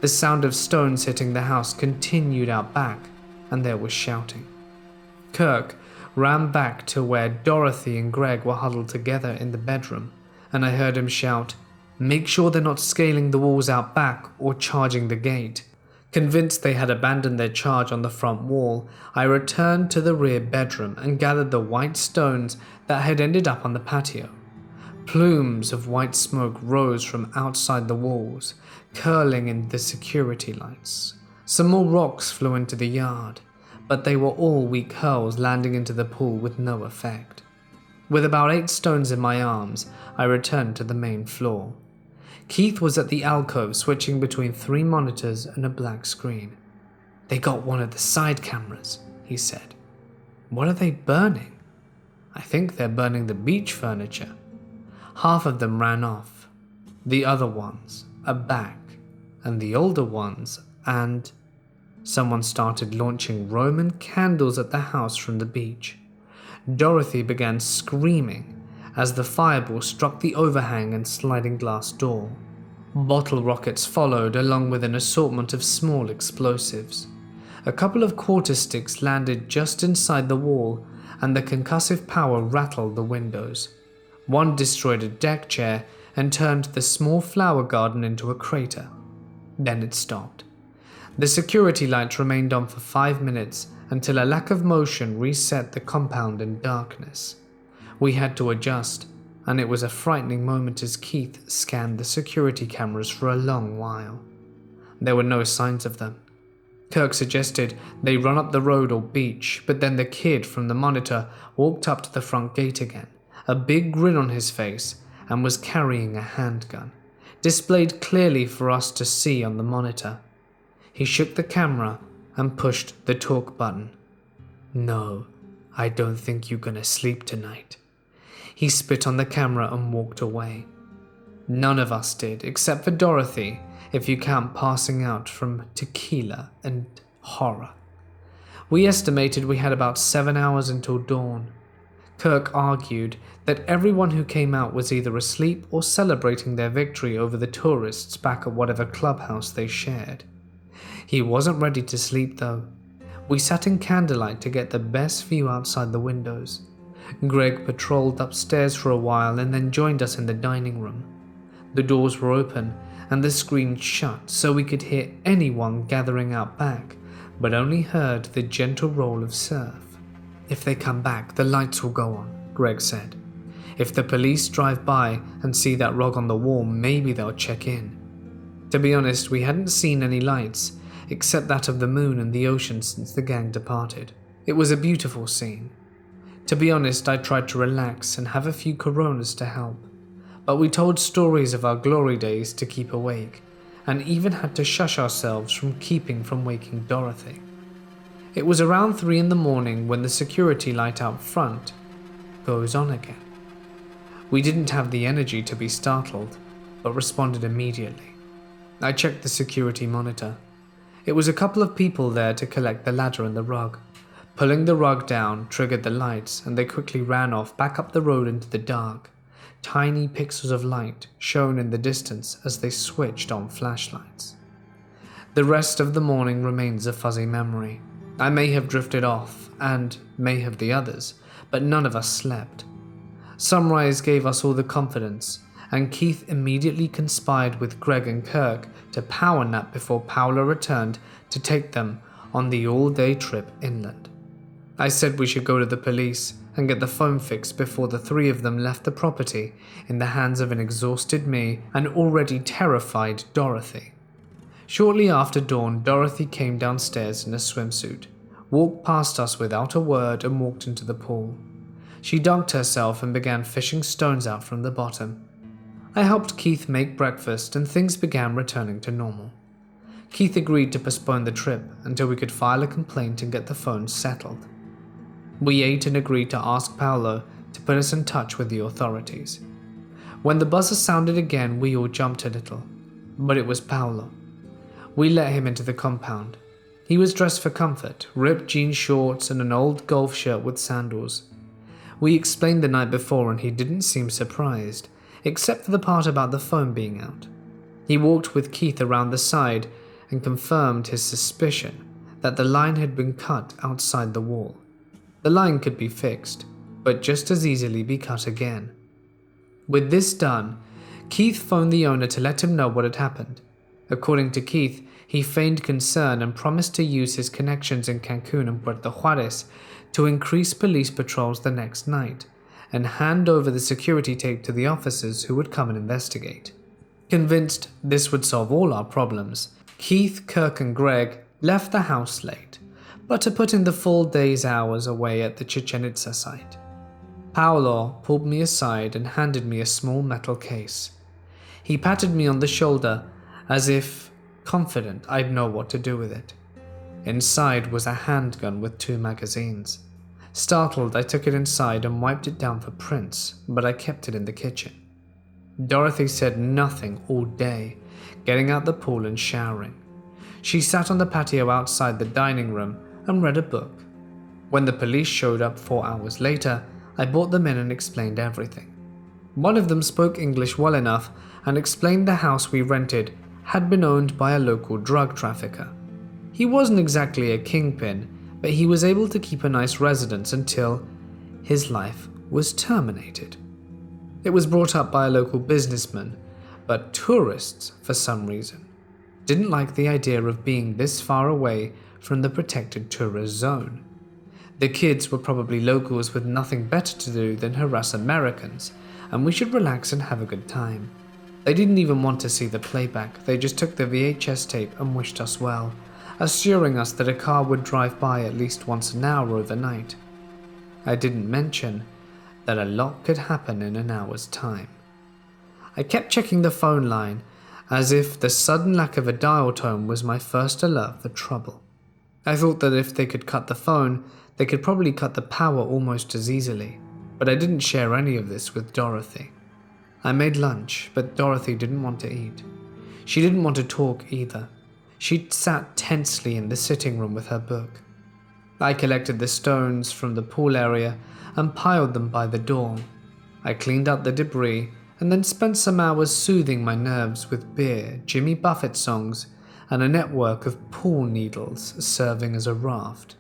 The sound of stones hitting the house continued out back, and there was shouting. Kirk ran back to where Dorothy and Greg were huddled together in the bedroom, and I heard him shout, Make sure they're not scaling the walls out back or charging the gate. Convinced they had abandoned their charge on the front wall, I returned to the rear bedroom and gathered the white stones that had ended up on the patio. Plumes of white smoke rose from outside the walls, curling in the security lights. Some more rocks flew into the yard, but they were all weak hurls landing into the pool with no effect. With about eight stones in my arms, I returned to the main floor. Keith was at the alcove switching between three monitors and a black screen. They got one of the side cameras, he said. What are they burning? I think they're burning the beach furniture. Half of them ran off. The other ones are back, and the older ones, and someone started launching Roman candles at the house from the beach. Dorothy began screaming as the fireball struck the overhang and sliding glass door. Bottle rockets followed, along with an assortment of small explosives. A couple of quarter sticks landed just inside the wall, and the concussive power rattled the windows. One destroyed a deck chair and turned the small flower garden into a crater. Then it stopped. The security light remained on for five minutes until a lack of motion reset the compound in darkness. We had to adjust, and it was a frightening moment as Keith scanned the security cameras for a long while. There were no signs of them. Kirk suggested they run up the road or beach, but then the kid from the monitor walked up to the front gate again a big grin on his face, and was carrying a handgun, displayed clearly for us to see on the monitor. He shook the camera and pushed the talk button. No, I don't think you're gonna sleep tonight. He spit on the camera and walked away. None of us did, except for Dorothy, if you count passing out from tequila and horror. We estimated we had about seven hours until dawn. Kirk argued that everyone who came out was either asleep or celebrating their victory over the tourists back at whatever clubhouse they shared. He wasn't ready to sleep though. We sat in candlelight to get the best view outside the windows. Greg patrolled upstairs for a while and then joined us in the dining room. The doors were open and the screen shut so we could hear anyone gathering out back, but only heard the gentle roll of surf. If they come back, the lights will go on, Greg said. If the police drive by and see that rug on the wall, maybe they'll check in. To be honest, we hadn't seen any lights, except that of the moon and the ocean since the gang departed. It was a beautiful scene. To be honest, I tried to relax and have a few coronas to help. But we told stories of our glory days to keep awake, and even had to shush ourselves from keeping from waking Dorothy. It was around three in the morning when the security light out front goes on again. We didn't have the energy to be startled, but responded immediately. I checked the security monitor. It was a couple of people there to collect the ladder and the rug. Pulling the rug down triggered the lights, and they quickly ran off back up the road into the dark. Tiny pixels of light shone in the distance as they switched on flashlights. The rest of the morning remains a fuzzy memory. I may have drifted off, and may have the others, but none of us slept. Sunrise gave us all the confidence, and Keith immediately conspired with Greg and Kirk to power nap before Paolo returned to take them on the all day trip inland. I said we should go to the police and get the phone fixed before the three of them left the property in the hands of an exhausted me and already terrified Dorothy. Shortly after dawn, Dorothy came downstairs in a swimsuit, walked past us without a word, and walked into the pool. She dunked herself and began fishing stones out from the bottom. I helped Keith make breakfast, and things began returning to normal. Keith agreed to postpone the trip until we could file a complaint and get the phone settled. We ate and agreed to ask Paolo to put us in touch with the authorities. When the buzzer sounded again, we all jumped a little, but it was Paolo. We let him into the compound. He was dressed for comfort, ripped jean shorts and an old golf shirt with sandals. We explained the night before and he didn't seem surprised, except for the part about the phone being out. He walked with Keith around the side and confirmed his suspicion that the line had been cut outside the wall. The line could be fixed, but just as easily be cut again. With this done, Keith phoned the owner to let him know what had happened. According to Keith, he feigned concern and promised to use his connections in Cancun and Puerto Juarez to increase police patrols the next night and hand over the security tape to the officers who would come and investigate. Convinced this would solve all our problems, Keith, Kirk, and Greg left the house late, but to put in the full day's hours away at the Chichen Itza site. Paolo pulled me aside and handed me a small metal case. He patted me on the shoulder as if confident I'd know what to do with it. Inside was a handgun with two magazines. Startled, I took it inside and wiped it down for prints, but I kept it in the kitchen. Dorothy said nothing all day, getting out the pool and showering. She sat on the patio outside the dining room and read a book. When the police showed up four hours later, I brought them in and explained everything. One of them spoke English well enough and explained the house we rented had been owned by a local drug trafficker. He wasn't exactly a kingpin, but he was able to keep a nice residence until his life was terminated. It was brought up by a local businessman, but tourists, for some reason, didn't like the idea of being this far away from the protected tourist zone. The kids were probably locals with nothing better to do than harass Americans, and we should relax and have a good time. They didn't even want to see the playback, they just took the VHS tape and wished us well, assuring us that a car would drive by at least once an hour overnight. I didn't mention that a lot could happen in an hour's time. I kept checking the phone line as if the sudden lack of a dial tone was my first alert for trouble. I thought that if they could cut the phone, they could probably cut the power almost as easily, but I didn't share any of this with Dorothy. I made lunch, but Dorothy didn't want to eat. She didn't want to talk either. She'd sat tensely in the sitting room with her book. I collected the stones from the pool area and piled them by the door. I cleaned up the debris and then spent some hours soothing my nerves with beer, Jimmy Buffett songs, and a network of pool needles serving as a raft.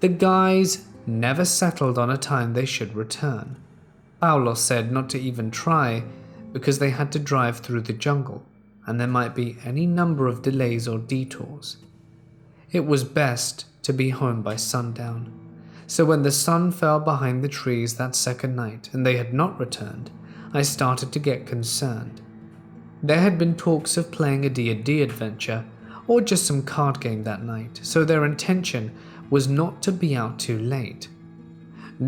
The guys never settled on a time they should return. Paolo said not to even try because they had to drive through the jungle and there might be any number of delays or detours. It was best to be home by sundown. So when the sun fell behind the trees that second night and they had not returned, I started to get concerned. There had been talks of playing a D&D adventure or just some card game that night, so their intention was not to be out too late.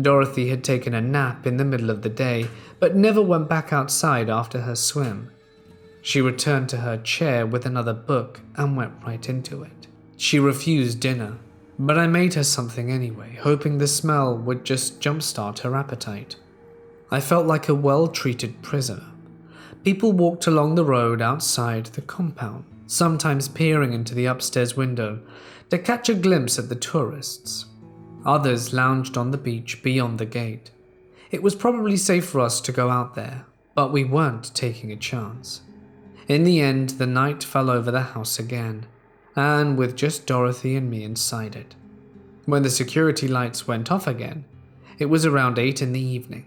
Dorothy had taken a nap in the middle of the day, but never went back outside after her swim. She returned to her chair with another book and went right into it. She refused dinner, but I made her something anyway, hoping the smell would just jumpstart her appetite. I felt like a well treated prisoner. People walked along the road outside the compound, sometimes peering into the upstairs window to catch a glimpse at the tourists. Others lounged on the beach beyond the gate. It was probably safe for us to go out there, but we weren't taking a chance. In the end, the night fell over the house again, and with just Dorothy and me inside it. When the security lights went off again, it was around 8 in the evening.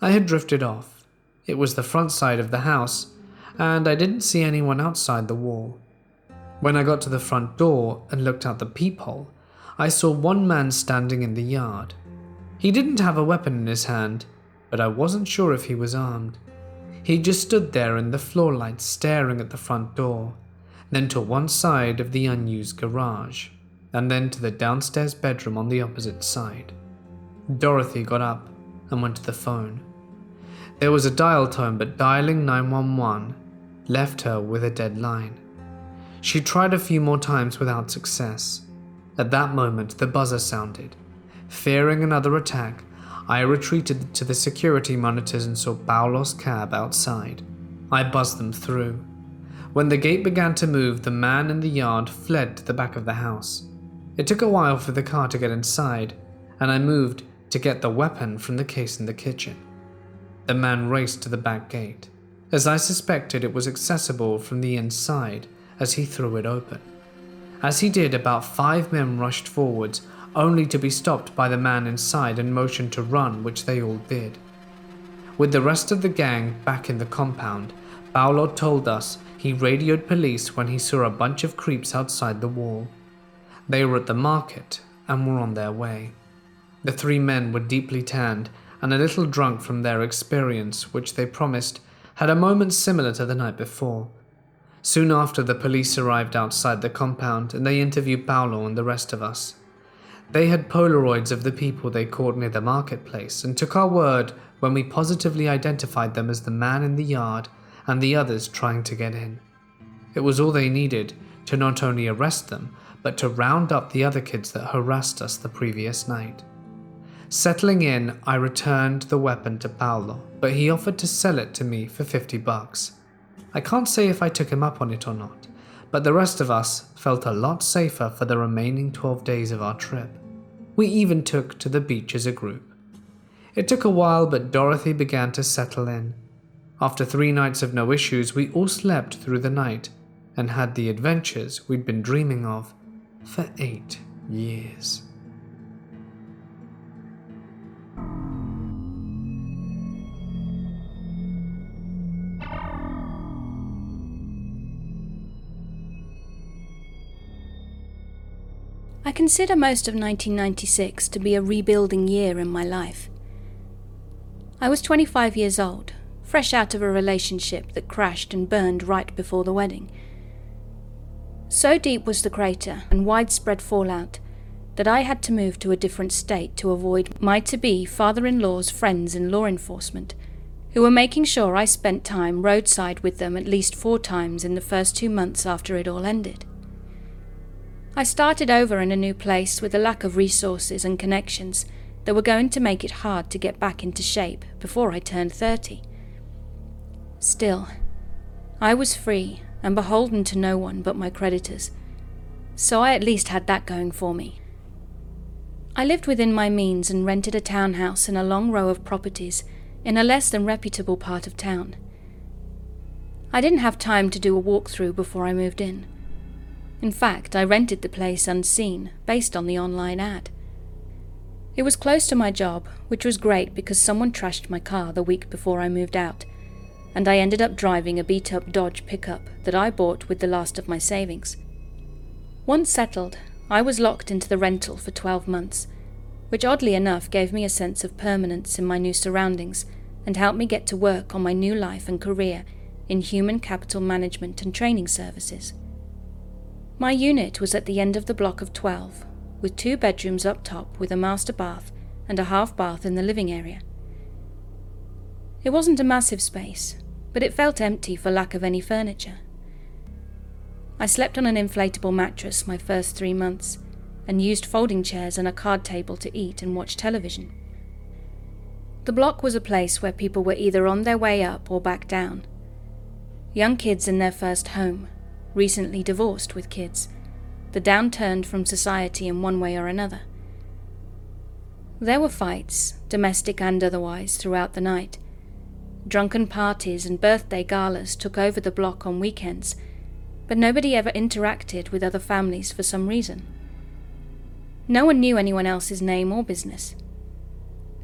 I had drifted off. It was the front side of the house, and I didn't see anyone outside the wall. When I got to the front door and looked out the peephole, I saw one man standing in the yard. He didn't have a weapon in his hand, but I wasn't sure if he was armed. He just stood there in the floor light staring at the front door, then to one side of the unused garage, and then to the downstairs bedroom on the opposite side. Dorothy got up and went to the phone. There was a dial tone, but dialing 911 left her with a dead line. She tried a few more times without success. At that moment, the buzzer sounded. Fearing another attack, I retreated to the security monitors and saw Paolo's cab outside. I buzzed them through. When the gate began to move, the man in the yard fled to the back of the house. It took a while for the car to get inside, and I moved to get the weapon from the case in the kitchen. The man raced to the back gate. As I suspected, it was accessible from the inside as he threw it open. As he did, about five men rushed forwards, only to be stopped by the man inside and motioned to run, which they all did. With the rest of the gang back in the compound, Paolo told us he radioed police when he saw a bunch of creeps outside the wall. They were at the market and were on their way. The three men were deeply tanned and a little drunk from their experience, which they promised had a moment similar to the night before. Soon after, the police arrived outside the compound and they interviewed Paolo and the rest of us. They had Polaroids of the people they caught near the marketplace and took our word when we positively identified them as the man in the yard and the others trying to get in. It was all they needed to not only arrest them, but to round up the other kids that harassed us the previous night. Settling in, I returned the weapon to Paolo, but he offered to sell it to me for 50 bucks. I can't say if I took him up on it or not, but the rest of us felt a lot safer for the remaining 12 days of our trip. We even took to the beach as a group. It took a while, but Dorothy began to settle in. After three nights of no issues, we all slept through the night and had the adventures we'd been dreaming of for eight years. I consider most of 1996 to be a rebuilding year in my life. I was 25 years old, fresh out of a relationship that crashed and burned right before the wedding. So deep was the crater and widespread fallout that I had to move to a different state to avoid my to be father in law's friends in law enforcement, who were making sure I spent time roadside with them at least four times in the first two months after it all ended. I started over in a new place with a lack of resources and connections that were going to make it hard to get back into shape before I turned 30. Still, I was free and beholden to no one but my creditors, so I at least had that going for me. I lived within my means and rented a townhouse in a long row of properties in a less than reputable part of town. I didn't have time to do a walkthrough before I moved in. In fact, I rented the place unseen, based on the online ad. It was close to my job, which was great because someone trashed my car the week before I moved out, and I ended up driving a beat up Dodge pickup that I bought with the last of my savings. Once settled, I was locked into the rental for 12 months, which oddly enough gave me a sense of permanence in my new surroundings and helped me get to work on my new life and career in human capital management and training services. My unit was at the end of the block of 12, with two bedrooms up top with a master bath and a half bath in the living area. It wasn't a massive space, but it felt empty for lack of any furniture. I slept on an inflatable mattress my first three months and used folding chairs and a card table to eat and watch television. The block was a place where people were either on their way up or back down. Young kids in their first home, recently divorced with kids, the downturned from society in one way or another. There were fights, domestic and otherwise, throughout the night. Drunken parties and birthday galas took over the block on weekends, but nobody ever interacted with other families for some reason. No one knew anyone else's name or business.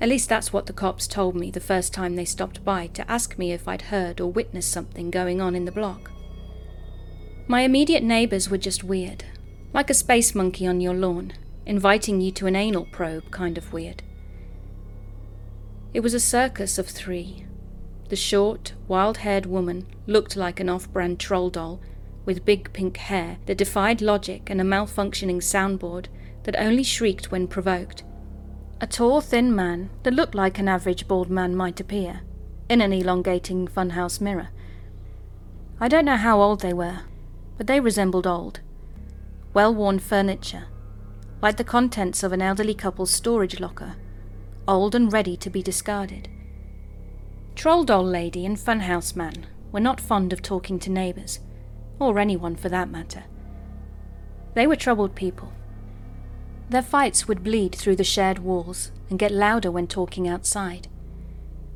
At least that's what the cops told me the first time they stopped by to ask me if I'd heard or witnessed something going on in the block. My immediate neighbours were just weird, like a space monkey on your lawn, inviting you to an anal probe kind of weird. It was a circus of three. The short, wild haired woman looked like an off brand troll doll with big pink hair that defied logic and a malfunctioning soundboard that only shrieked when provoked. A tall, thin man that looked like an average bald man might appear, in an elongating funhouse mirror. I don't know how old they were, but they resembled old, well worn furniture, like the contents of an elderly couple's storage locker, old and ready to be discarded. Troll Doll Lady and Funhouse Man were not fond of talking to neighbours, or anyone for that matter. They were troubled people. Their fights would bleed through the shared walls and get louder when talking outside.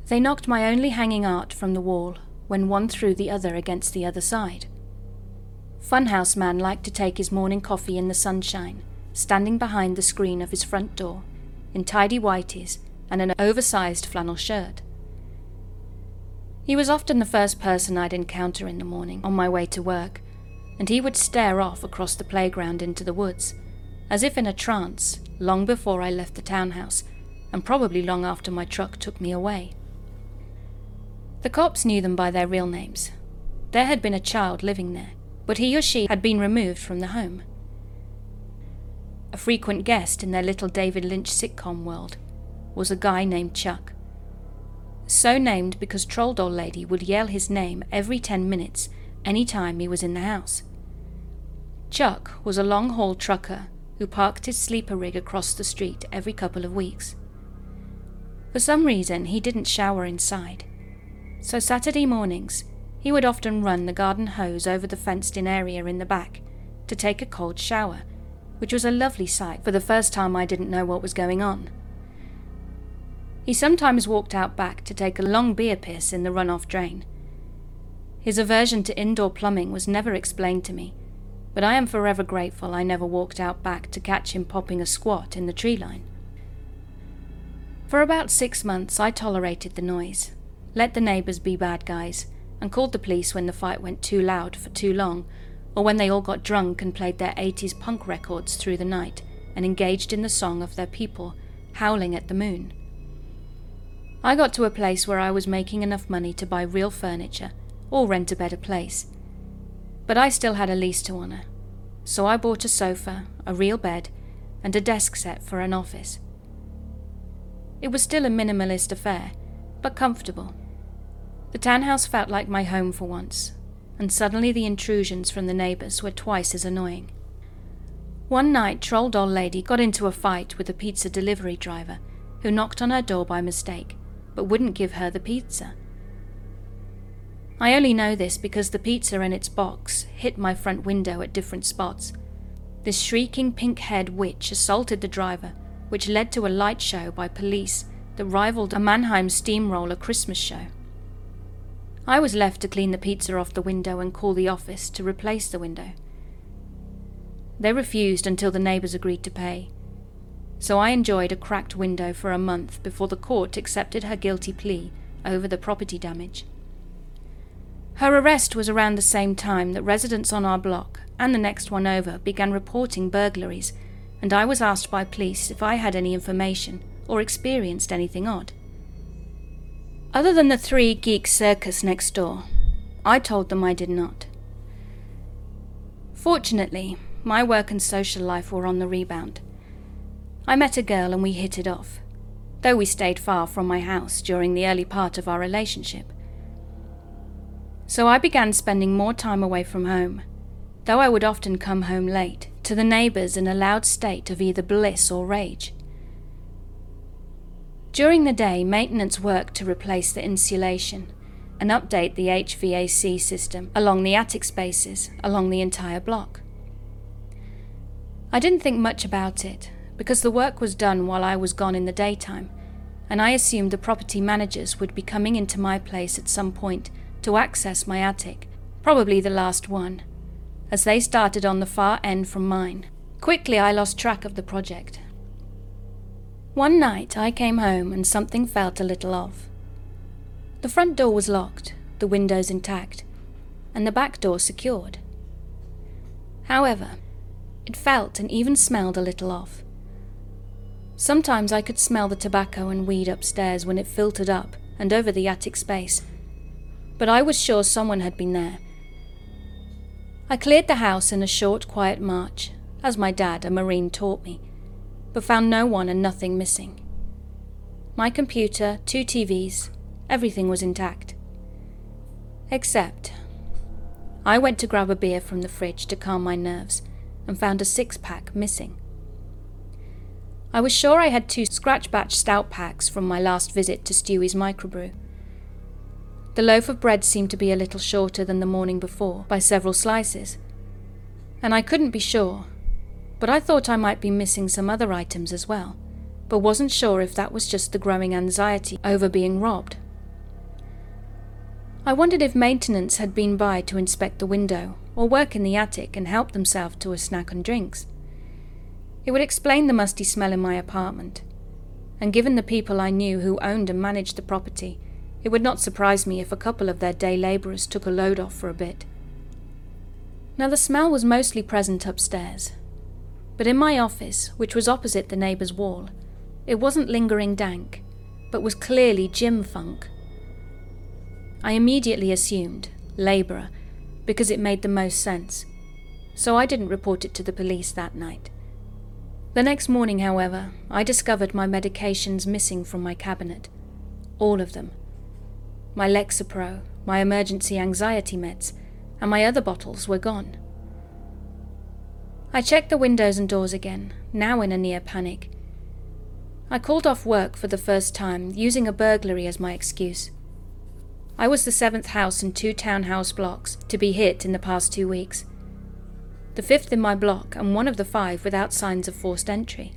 They knocked my only hanging art from the wall when one threw the other against the other side. Funhouse Man liked to take his morning coffee in the sunshine, standing behind the screen of his front door, in tidy whities and an oversized flannel shirt. He was often the first person I'd encounter in the morning on my way to work, and he would stare off across the playground into the woods, as if in a trance, long before I left the townhouse, and probably long after my truck took me away. The cops knew them by their real names. There had been a child living there, but he or she had been removed from the home. A frequent guest in their little David Lynch sitcom world was a guy named Chuck. So named because Troll Doll Lady would yell his name every ten minutes any time he was in the house. Chuck was a long haul trucker who parked his sleeper rig across the street every couple of weeks. For some reason, he didn't shower inside, so Saturday mornings he would often run the garden hose over the fenced in area in the back to take a cold shower, which was a lovely sight for the first time I didn't know what was going on. He sometimes walked out back to take a long beer piss in the runoff drain. His aversion to indoor plumbing was never explained to me, but I am forever grateful I never walked out back to catch him popping a squat in the tree line. For about six months, I tolerated the noise, let the neighbours be bad guys, and called the police when the fight went too loud for too long, or when they all got drunk and played their 80s punk records through the night and engaged in the song of their people, howling at the moon. I got to a place where I was making enough money to buy real furniture or rent a better place. But I still had a lease to honour, so I bought a sofa, a real bed, and a desk set for an office. It was still a minimalist affair, but comfortable. The townhouse felt like my home for once, and suddenly the intrusions from the neighbours were twice as annoying. One night, Troll Doll Lady got into a fight with a pizza delivery driver who knocked on her door by mistake, but wouldn't give her the pizza. I only know this because the pizza in its box hit my front window at different spots. This shrieking pink haired witch assaulted the driver, which led to a light show by police that rivaled a Mannheim steamroller Christmas show. I was left to clean the pizza off the window and call the office to replace the window. They refused until the neighbours agreed to pay. So I enjoyed a cracked window for a month before the court accepted her guilty plea over the property damage. Her arrest was around the same time that residents on our block and the next one over began reporting burglaries, and I was asked by police if I had any information or experienced anything odd. Other than the three geek circus next door, I told them I did not. Fortunately, my work and social life were on the rebound. I met a girl and we hit it off, though we stayed far from my house during the early part of our relationship. So I began spending more time away from home, though I would often come home late, to the neighbours in a loud state of either bliss or rage. During the day, maintenance worked to replace the insulation and update the HVAC system along the attic spaces along the entire block. I didn't think much about it because the work was done while I was gone in the daytime, and I assumed the property managers would be coming into my place at some point to access my attic, probably the last one, as they started on the far end from mine. Quickly, I lost track of the project. One night, I came home and something felt a little off. The front door was locked, the windows intact, and the back door secured. However, it felt and even smelled a little off. Sometimes I could smell the tobacco and weed upstairs when it filtered up and over the attic space but I was sure someone had been there. I cleared the house in a short, quiet march, as my dad, a Marine, taught me, but found no one and nothing missing. My computer, two TVs, everything was intact. Except, I went to grab a beer from the fridge to calm my nerves and found a six pack missing. I was sure I had two scratch batch stout packs from my last visit to Stewie's microbrew. The loaf of bread seemed to be a little shorter than the morning before by several slices, and I couldn't be sure, but I thought I might be missing some other items as well, but wasn't sure if that was just the growing anxiety over being robbed. I wondered if maintenance had been by to inspect the window or work in the attic and help themselves to a snack and drinks. It would explain the musty smell in my apartment, and given the people I knew who owned and managed the property, it would not surprise me if a couple of their day labourers took a load off for a bit. Now, the smell was mostly present upstairs, but in my office, which was opposite the neighbour's wall, it wasn't lingering dank, but was clearly gym funk. I immediately assumed labourer because it made the most sense, so I didn't report it to the police that night. The next morning, however, I discovered my medications missing from my cabinet. All of them. My Lexapro, my emergency anxiety meds, and my other bottles were gone. I checked the windows and doors again, now in a near panic. I called off work for the first time, using a burglary as my excuse. I was the seventh house in two townhouse blocks to be hit in the past two weeks. The fifth in my block, and one of the five without signs of forced entry.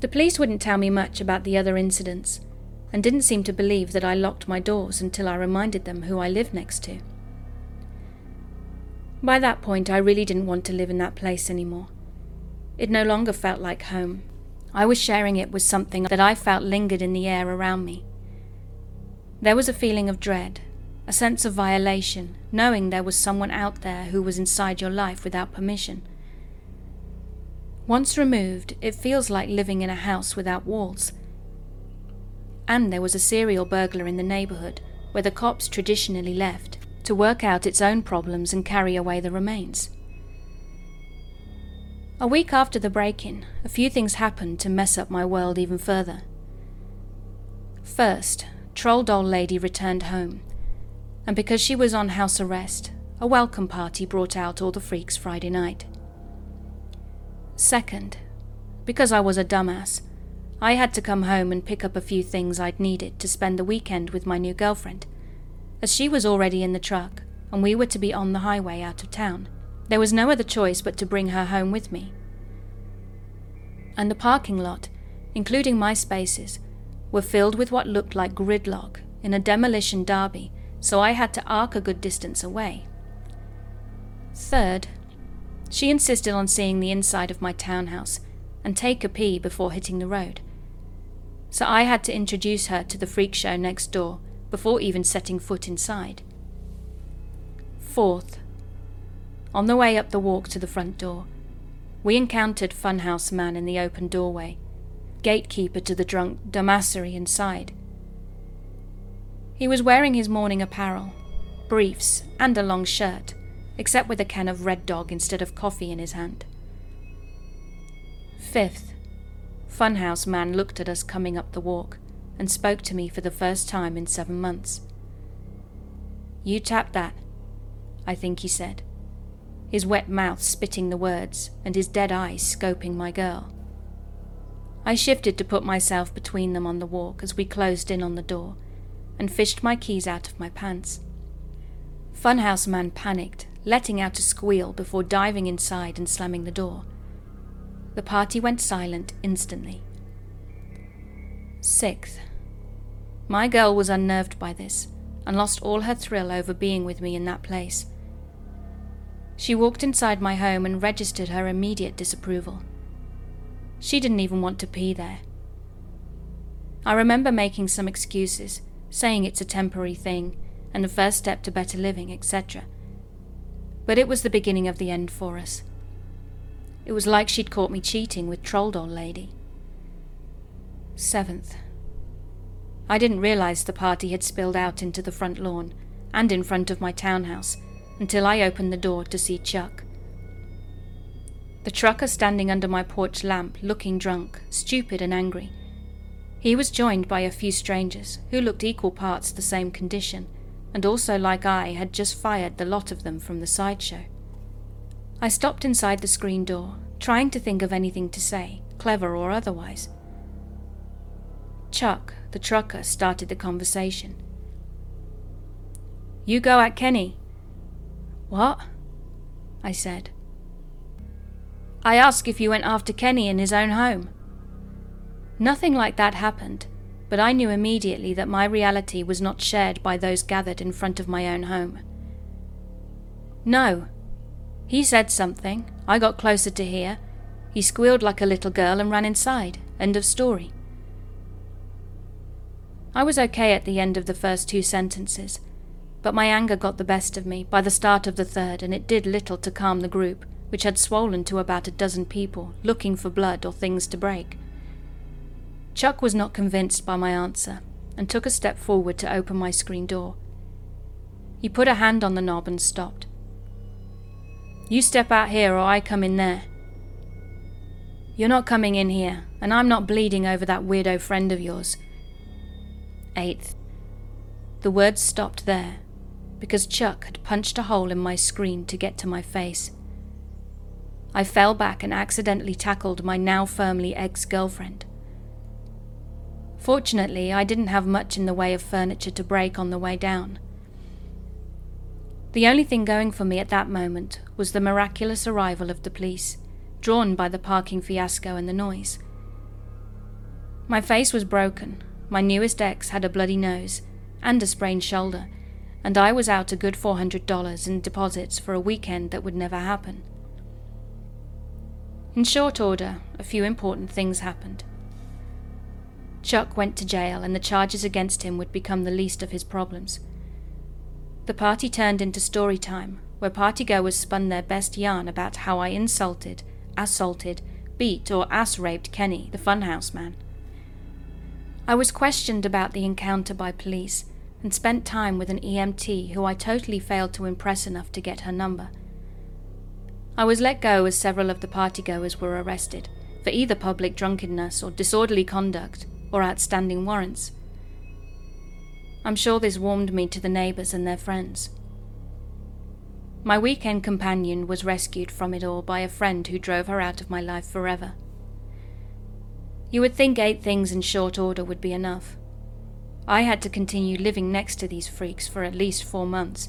The police wouldn't tell me much about the other incidents, and didn't seem to believe that I locked my doors until I reminded them who I lived next to. By that point, I really didn't want to live in that place anymore. It no longer felt like home. I was sharing it with something that I felt lingered in the air around me. There was a feeling of dread, a sense of violation, knowing there was someone out there who was inside your life without permission. Once removed, it feels like living in a house without walls. And there was a serial burglar in the neighborhood where the cops traditionally left to work out its own problems and carry away the remains. A week after the break in, a few things happened to mess up my world even further. First, Troll Doll Lady returned home, and because she was on house arrest, a welcome party brought out all the freaks Friday night. Second, because I was a dumbass, I had to come home and pick up a few things I'd needed to spend the weekend with my new girlfriend as she was already in the truck and we were to be on the highway out of town. There was no other choice but to bring her home with me. And the parking lot, including my spaces, were filled with what looked like gridlock in a demolition derby, so I had to arc a good distance away. Third, she insisted on seeing the inside of my townhouse and take a pee before hitting the road. So I had to introduce her to the freak show next door before even setting foot inside. Fourth, on the way up the walk to the front door, we encountered Funhouse Man in the open doorway, gatekeeper to the drunk dumbassery inside. He was wearing his morning apparel, briefs, and a long shirt, except with a can of Red Dog instead of coffee in his hand. Fifth, Funhouse Man looked at us coming up the walk and spoke to me for the first time in seven months. You tapped that, I think he said, his wet mouth spitting the words and his dead eyes scoping my girl. I shifted to put myself between them on the walk as we closed in on the door and fished my keys out of my pants. Funhouse Man panicked, letting out a squeal before diving inside and slamming the door. The party went silent instantly. Sixth, my girl was unnerved by this and lost all her thrill over being with me in that place. She walked inside my home and registered her immediate disapproval. She didn't even want to pee there. I remember making some excuses, saying it's a temporary thing and the first step to better living, etc. But it was the beginning of the end for us. It was like she'd caught me cheating with Troll Doll Lady. Seventh, I didn't realize the party had spilled out into the front lawn and in front of my townhouse until I opened the door to see Chuck. The trucker standing under my porch lamp, looking drunk, stupid, and angry. He was joined by a few strangers who looked equal parts the same condition, and also, like I, had just fired the lot of them from the sideshow. I stopped inside the screen door, trying to think of anything to say, clever or otherwise. Chuck, the trucker, started the conversation. You go at Kenny. What? I said. I asked if you went after Kenny in his own home. Nothing like that happened, but I knew immediately that my reality was not shared by those gathered in front of my own home. No. He said something. I got closer to hear. He squealed like a little girl and ran inside. End of story. I was okay at the end of the first two sentences, but my anger got the best of me by the start of the third, and it did little to calm the group, which had swollen to about a dozen people, looking for blood or things to break. Chuck was not convinced by my answer and took a step forward to open my screen door. He put a hand on the knob and stopped. You step out here or I come in there. You're not coming in here, and I'm not bleeding over that weirdo friend of yours. Eighth. The words stopped there because Chuck had punched a hole in my screen to get to my face. I fell back and accidentally tackled my now firmly ex girlfriend. Fortunately, I didn't have much in the way of furniture to break on the way down. The only thing going for me at that moment was the miraculous arrival of the police, drawn by the parking fiasco and the noise. My face was broken, my newest ex had a bloody nose and a sprained shoulder, and I was out a good $400 in deposits for a weekend that would never happen. In short order, a few important things happened. Chuck went to jail, and the charges against him would become the least of his problems. The party turned into story time, where partygoers spun their best yarn about how I insulted, assaulted, beat, or ass raped Kenny, the funhouse man. I was questioned about the encounter by police and spent time with an EMT who I totally failed to impress enough to get her number. I was let go as several of the partygoers were arrested for either public drunkenness or disorderly conduct or outstanding warrants. I'm sure this warmed me to the neighbours and their friends. My weekend companion was rescued from it all by a friend who drove her out of my life forever. You would think eight things in short order would be enough. I had to continue living next to these freaks for at least four months,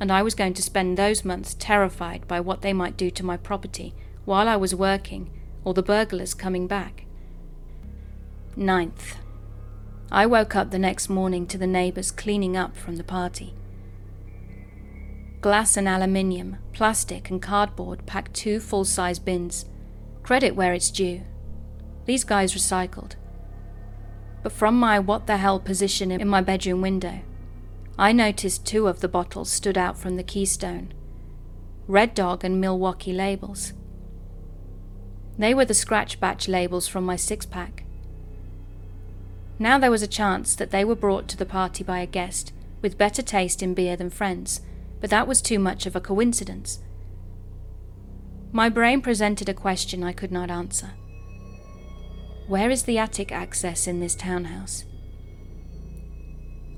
and I was going to spend those months terrified by what they might do to my property while I was working or the burglars coming back. Ninth. I woke up the next morning to the neighbours cleaning up from the party. Glass and aluminium, plastic and cardboard packed two full size bins. Credit where it's due. These guys recycled. But from my what the hell position in my bedroom window, I noticed two of the bottles stood out from the keystone Red Dog and Milwaukee labels. They were the scratch batch labels from my six pack. Now there was a chance that they were brought to the party by a guest with better taste in beer than friends, but that was too much of a coincidence. My brain presented a question I could not answer. Where is the attic access in this townhouse?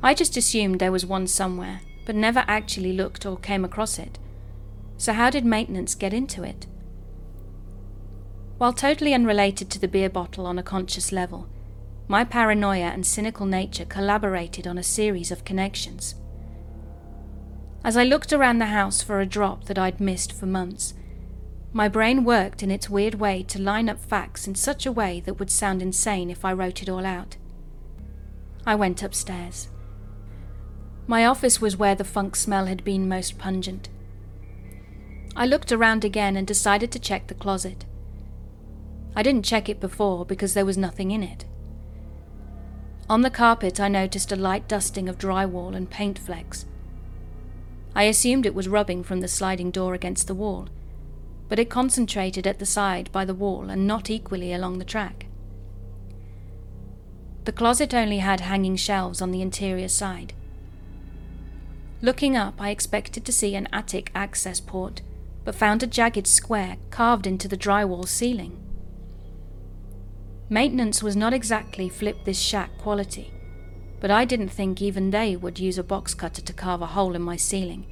I just assumed there was one somewhere, but never actually looked or came across it. So, how did maintenance get into it? While totally unrelated to the beer bottle on a conscious level, my paranoia and cynical nature collaborated on a series of connections. As I looked around the house for a drop that I'd missed for months, my brain worked in its weird way to line up facts in such a way that would sound insane if I wrote it all out. I went upstairs. My office was where the funk smell had been most pungent. I looked around again and decided to check the closet. I didn't check it before because there was nothing in it. On the carpet, I noticed a light dusting of drywall and paint flecks. I assumed it was rubbing from the sliding door against the wall, but it concentrated at the side by the wall and not equally along the track. The closet only had hanging shelves on the interior side. Looking up, I expected to see an attic access port, but found a jagged square carved into the drywall ceiling. Maintenance was not exactly flip this shack quality, but I didn't think even they would use a box cutter to carve a hole in my ceiling,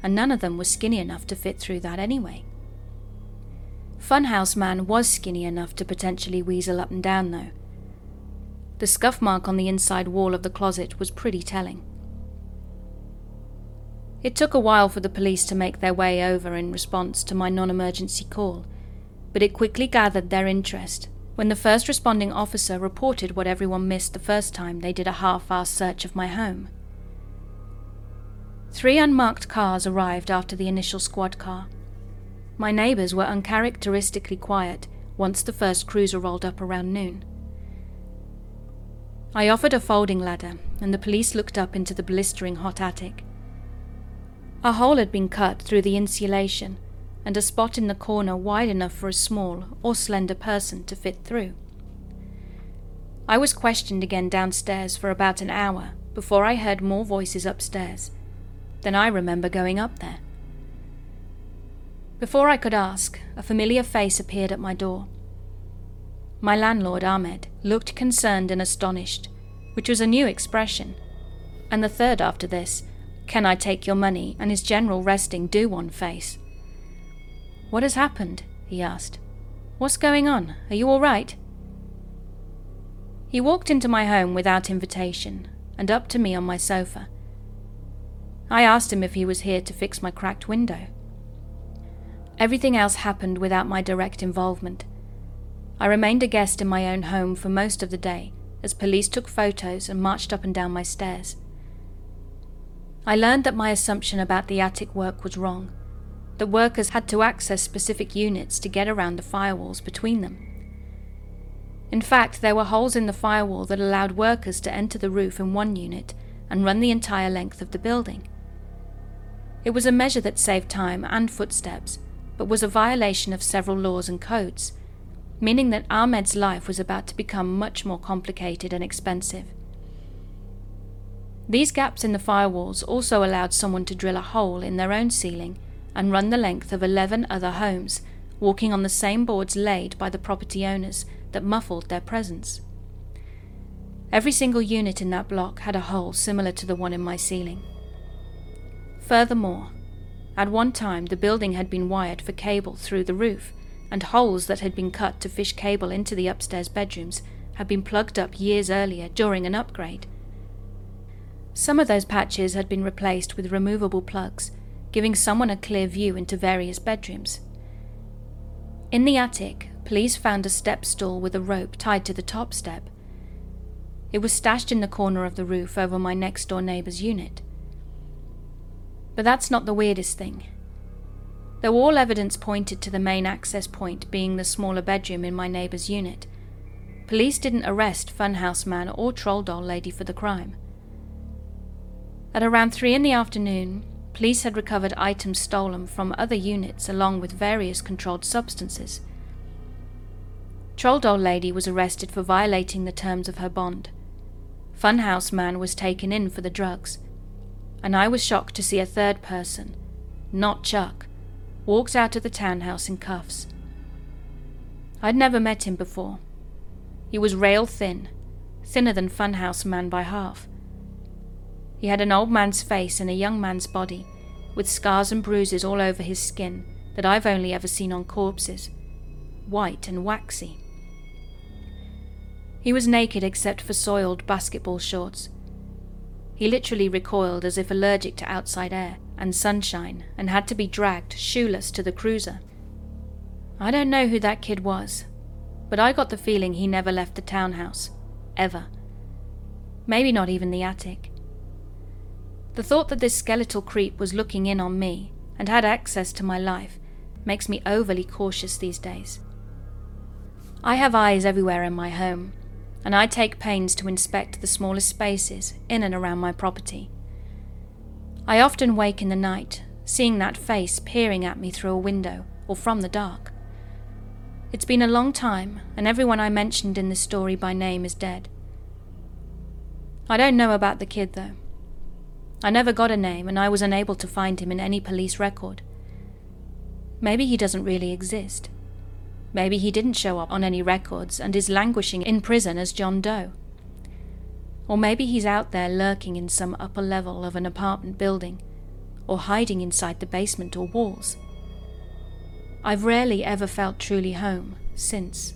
and none of them was skinny enough to fit through that anyway. Funhouse Man was skinny enough to potentially weasel up and down, though. The scuff mark on the inside wall of the closet was pretty telling. It took a while for the police to make their way over in response to my non emergency call, but it quickly gathered their interest when the first responding officer reported what everyone missed the first time they did a half assed search of my home. Three unmarked cars arrived after the initial squad car. My neighbours were uncharacteristically quiet once the first cruiser rolled up around noon. I offered a folding ladder, and the police looked up into the blistering hot attic. A hole had been cut through the insulation, and a spot in the corner wide enough for a small or slender person to fit through. I was questioned again downstairs for about an hour before I heard more voices upstairs. Then I remember going up there. Before I could ask, a familiar face appeared at my door. My landlord, Ahmed, looked concerned and astonished, which was a new expression. And the third after this, can I take your money, and his general resting do one face. What has happened? he asked. What's going on? Are you all right? He walked into my home without invitation and up to me on my sofa. I asked him if he was here to fix my cracked window. Everything else happened without my direct involvement. I remained a guest in my own home for most of the day as police took photos and marched up and down my stairs. I learned that my assumption about the attic work was wrong. The workers had to access specific units to get around the firewalls between them. In fact, there were holes in the firewall that allowed workers to enter the roof in one unit and run the entire length of the building. It was a measure that saved time and footsteps, but was a violation of several laws and codes, meaning that Ahmed's life was about to become much more complicated and expensive. These gaps in the firewalls also allowed someone to drill a hole in their own ceiling and run the length of 11 other homes, walking on the same boards laid by the property owners that muffled their presence. Every single unit in that block had a hole similar to the one in my ceiling. Furthermore, at one time the building had been wired for cable through the roof, and holes that had been cut to fish cable into the upstairs bedrooms had been plugged up years earlier during an upgrade. Some of those patches had been replaced with removable plugs, giving someone a clear view into various bedrooms. In the attic, police found a step stool with a rope tied to the top step. It was stashed in the corner of the roof over my next door neighbour's unit. But that's not the weirdest thing. Though all evidence pointed to the main access point being the smaller bedroom in my neighbour's unit, police didn't arrest Funhouse Man or Troll Doll Lady for the crime. At around 3 in the afternoon, police had recovered items stolen from other units along with various controlled substances. Troll Doll Lady was arrested for violating the terms of her bond. Funhouse Man was taken in for the drugs. And I was shocked to see a third person, not Chuck, walked out of the townhouse in cuffs. I'd never met him before. He was rail thin, thinner than Funhouse Man by half. He had an old man's face and a young man's body, with scars and bruises all over his skin that I've only ever seen on corpses, white and waxy. He was naked except for soiled basketball shorts. He literally recoiled as if allergic to outside air and sunshine and had to be dragged shoeless to the cruiser. I don't know who that kid was, but I got the feeling he never left the townhouse, ever. Maybe not even the attic. The thought that this skeletal creep was looking in on me and had access to my life makes me overly cautious these days. I have eyes everywhere in my home, and I take pains to inspect the smallest spaces in and around my property. I often wake in the night, seeing that face peering at me through a window or from the dark. It's been a long time, and everyone I mentioned in this story by name is dead. I don't know about the kid, though. I never got a name, and I was unable to find him in any police record. Maybe he doesn't really exist. Maybe he didn't show up on any records and is languishing in prison as John Doe. Or maybe he's out there lurking in some upper level of an apartment building, or hiding inside the basement or walls. I've rarely ever felt truly home since.